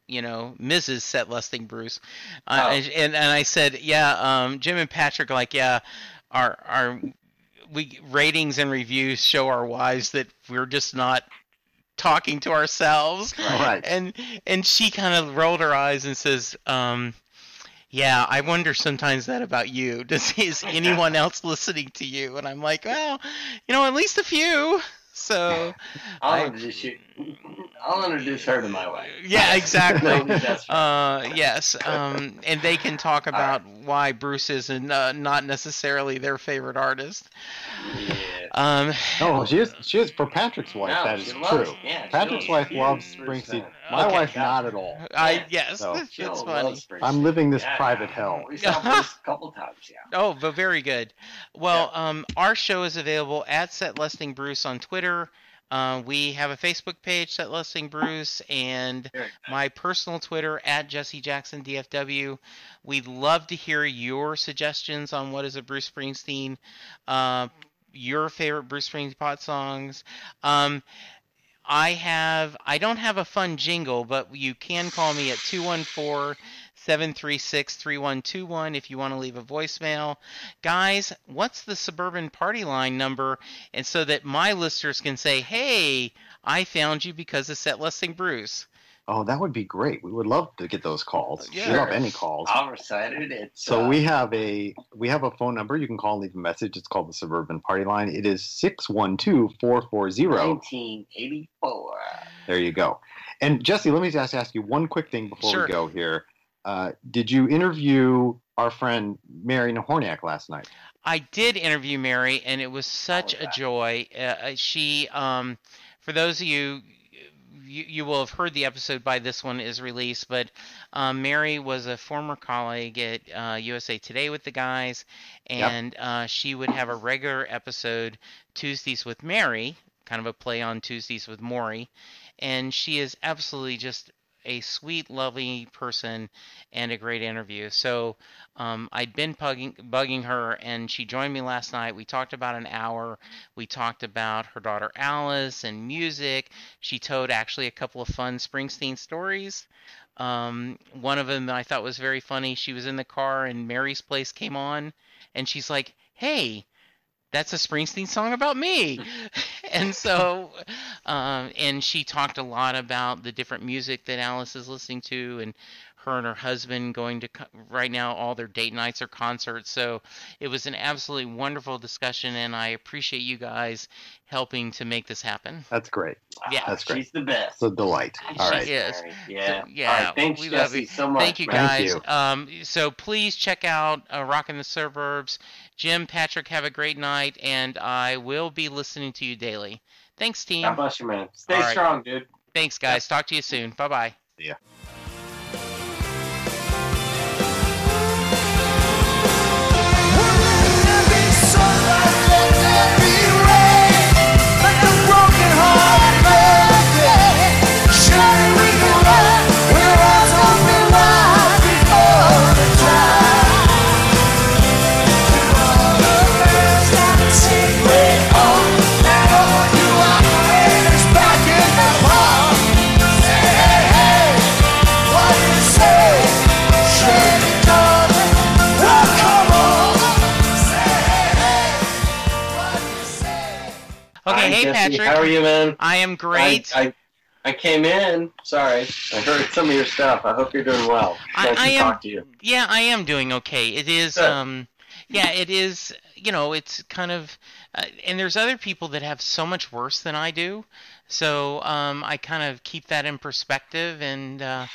you know, Mrs. Set Listing Bruce, uh, Oh. and, and and I said, yeah, um, Jim and Patrick like, yeah, our our we ratings and reviews show our wives that we're just not talking to ourselves. Right. and and she kind of rolled her eyes and says, um, "Yeah, I wonder sometimes that about you. *laughs* Does is anyone *laughs* else listening to you?" And I'm like, "Well, you know, at least a few." So, I'll I- introduce you. I'll introduce her to my wife. yeah, exactly. *laughs* Uh, yes, um, and they can talk about why Bruce is n- uh, not necessarily their favorite artist. yeah. Um, No, she is. She is for Patrick's wife. No, that is she loves- true. yeah, Patrick's wife loves Springsteen. fan. My Okay. wife, not at all. I yes, So- *laughs* that's, that's funny. I'm living this Yeah. private hell. We saw Bruce a couple times, yeah. Oh, but very good. Well, um, our show is available at Set Listing Bruce on Twitter. Uh, we have a Facebook page, Set Listing Bruce, and my personal Twitter at Jesse Jackson DFW. We'd love to hear your suggestions on what is a Bruce Springsteen, uh, your favorite Bruce Springsteen pot songs. Um, I have I don't have a fun jingle, but you can call me at 214 736 3121 if you want to leave a voicemail. Guys, what's the suburban party line number? And so that my listeners can say, hey, I found you because of Set Listing Bruce. Oh, that would be great. We would love to get those calls. Yeah. We love any calls. I'll recite it. It's So uh, we have a we have a phone number. You can call and leave a message. It's called the Suburban Party Line. It is 612-440. 1984. There you go. And Jesse, let me just ask you one quick thing before Sure. we go here. Uh, did you interview our friend Mary Nahorniak last night? I did interview Mary, and it was such was a joy. Uh, uh, she, um, for those of you, you, you will have heard the episode by this one is released, but um, Mary was a former colleague at uh, USA Today with the guys, Yep. and uh, she would have a regular episode Tuesdays with Mary, kind of a play on Tuesdays with Morrie, and she is absolutely just a sweet, lovely person and a great interview. So um, I'd been bugging, bugging her, and she joined me last night. We talked about an hour. We talked about her daughter Alice and music. She told actually a couple of fun Springsteen stories. Um, one of them I thought was very funny. She was in the car, and Mary's Place came on, and she's like, "Hey." That's a Springsteen song about me. *laughs* and so, um, and she talked a lot about the different music that Alice is listening to and her and her husband going to right now all their date nights are concerts. So it was an absolutely wonderful discussion, and I appreciate you guys helping to make this happen. That's great. Yeah. That's great. She's the best. It's a delight. All She right. is. Yeah. So, yeah, All right, thanks, we love Jesse, you. so much. Thank you, man. guys. you. Um, so please check out uh, Rockin' the Suburbs. Jim, Patrick, have a great night, and I will be listening to you daily. Thanks, team. God bless you, man. Stay All right. strong, dude. Thanks, guys. Talk to you soon. Bye bye. Okay, Patrick. How are you, man? I am great. I, I, I came in. Sorry, I heard some of your stuff. I hope you're doing well. I- Nice I to am- talk to you. Yeah, I am doing okay. It is, Good. um, yeah, it is. You know, it's kind of, uh, and there's other people that have so much worse than I do. So um, I kind of keep that in perspective, and uh,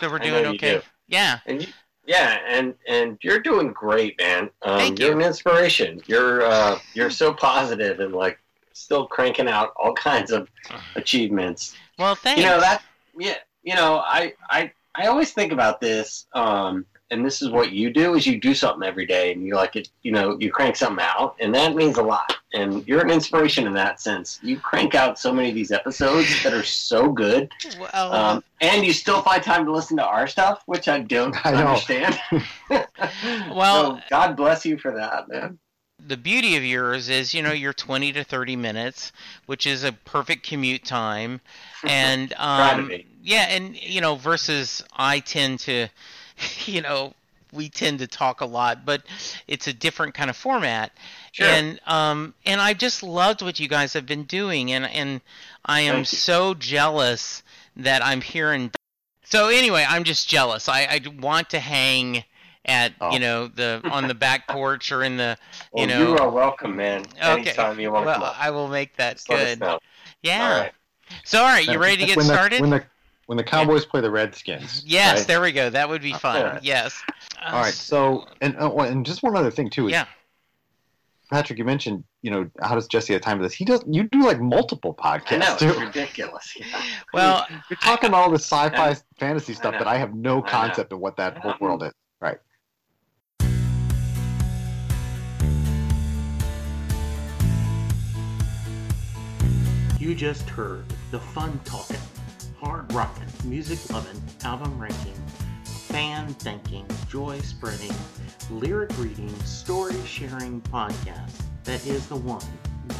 so we're doing okay. do. Yeah, And you, yeah, and and you're doing great, man. Um, Thank you're you. an inspiration. You're uh, you're so positive and like still cranking out all *laughs* kinds of achievements. well, thanks. You know that yeah, you know, I I I always think about this um and this is what you do is you do something every day and you like it you know you crank something out and that means a lot. And you're an inspiration in that sense. You crank out so many of these episodes that are so good Well, um, and you still find time to listen to our stuff which i don't I understand. *laughs* Well- so god bless you for that man the beauty of yours is, you know, you're 20 to 30 minutes, which is a perfect commute time, *laughs* and um, yeah, and you know, versus I tend to, *laughs* you know, we tend to talk a lot, but it's a different kind of format, Sure. and um, and I just loved what you guys have been doing, and and I am so jealous that I'm here in. So anyway, I'm just jealous. I, I want to hang at Oh. you know the on the back porch or in the well, know. you, are welcome man Okay. anytime you want well, up I will make that Just good. Yeah. All right. So, all right, you ready to get when the, started? When the when the Cowboys play the Redskins. yes, right? there we go. That would be fun. Alright. Yes. Uh, All right. So and uh, well, and just one other thing too is yeah. Patrick, you mentioned you know how does Jesse have time for this? He does. You do like multiple podcasts. I know podcasts it's too. ridiculous. *laughs* Yeah. Well, You're talking all this sci-fi I- fantasy stuff know. that I have no concept of what that whole world is. Right. You just heard the fun talking, hard rocking, music loving, album ranking, fan thinking, joy spreading, lyric reading, story sharing podcast that is the one,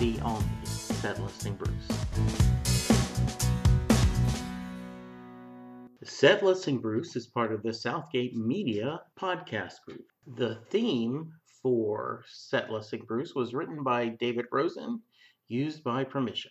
the only Set Listing Bruce. Set Listing Bruce is part of the Southgate Media podcast group. The theme for Set Listing Bruce was written by David Rosen, used by permission.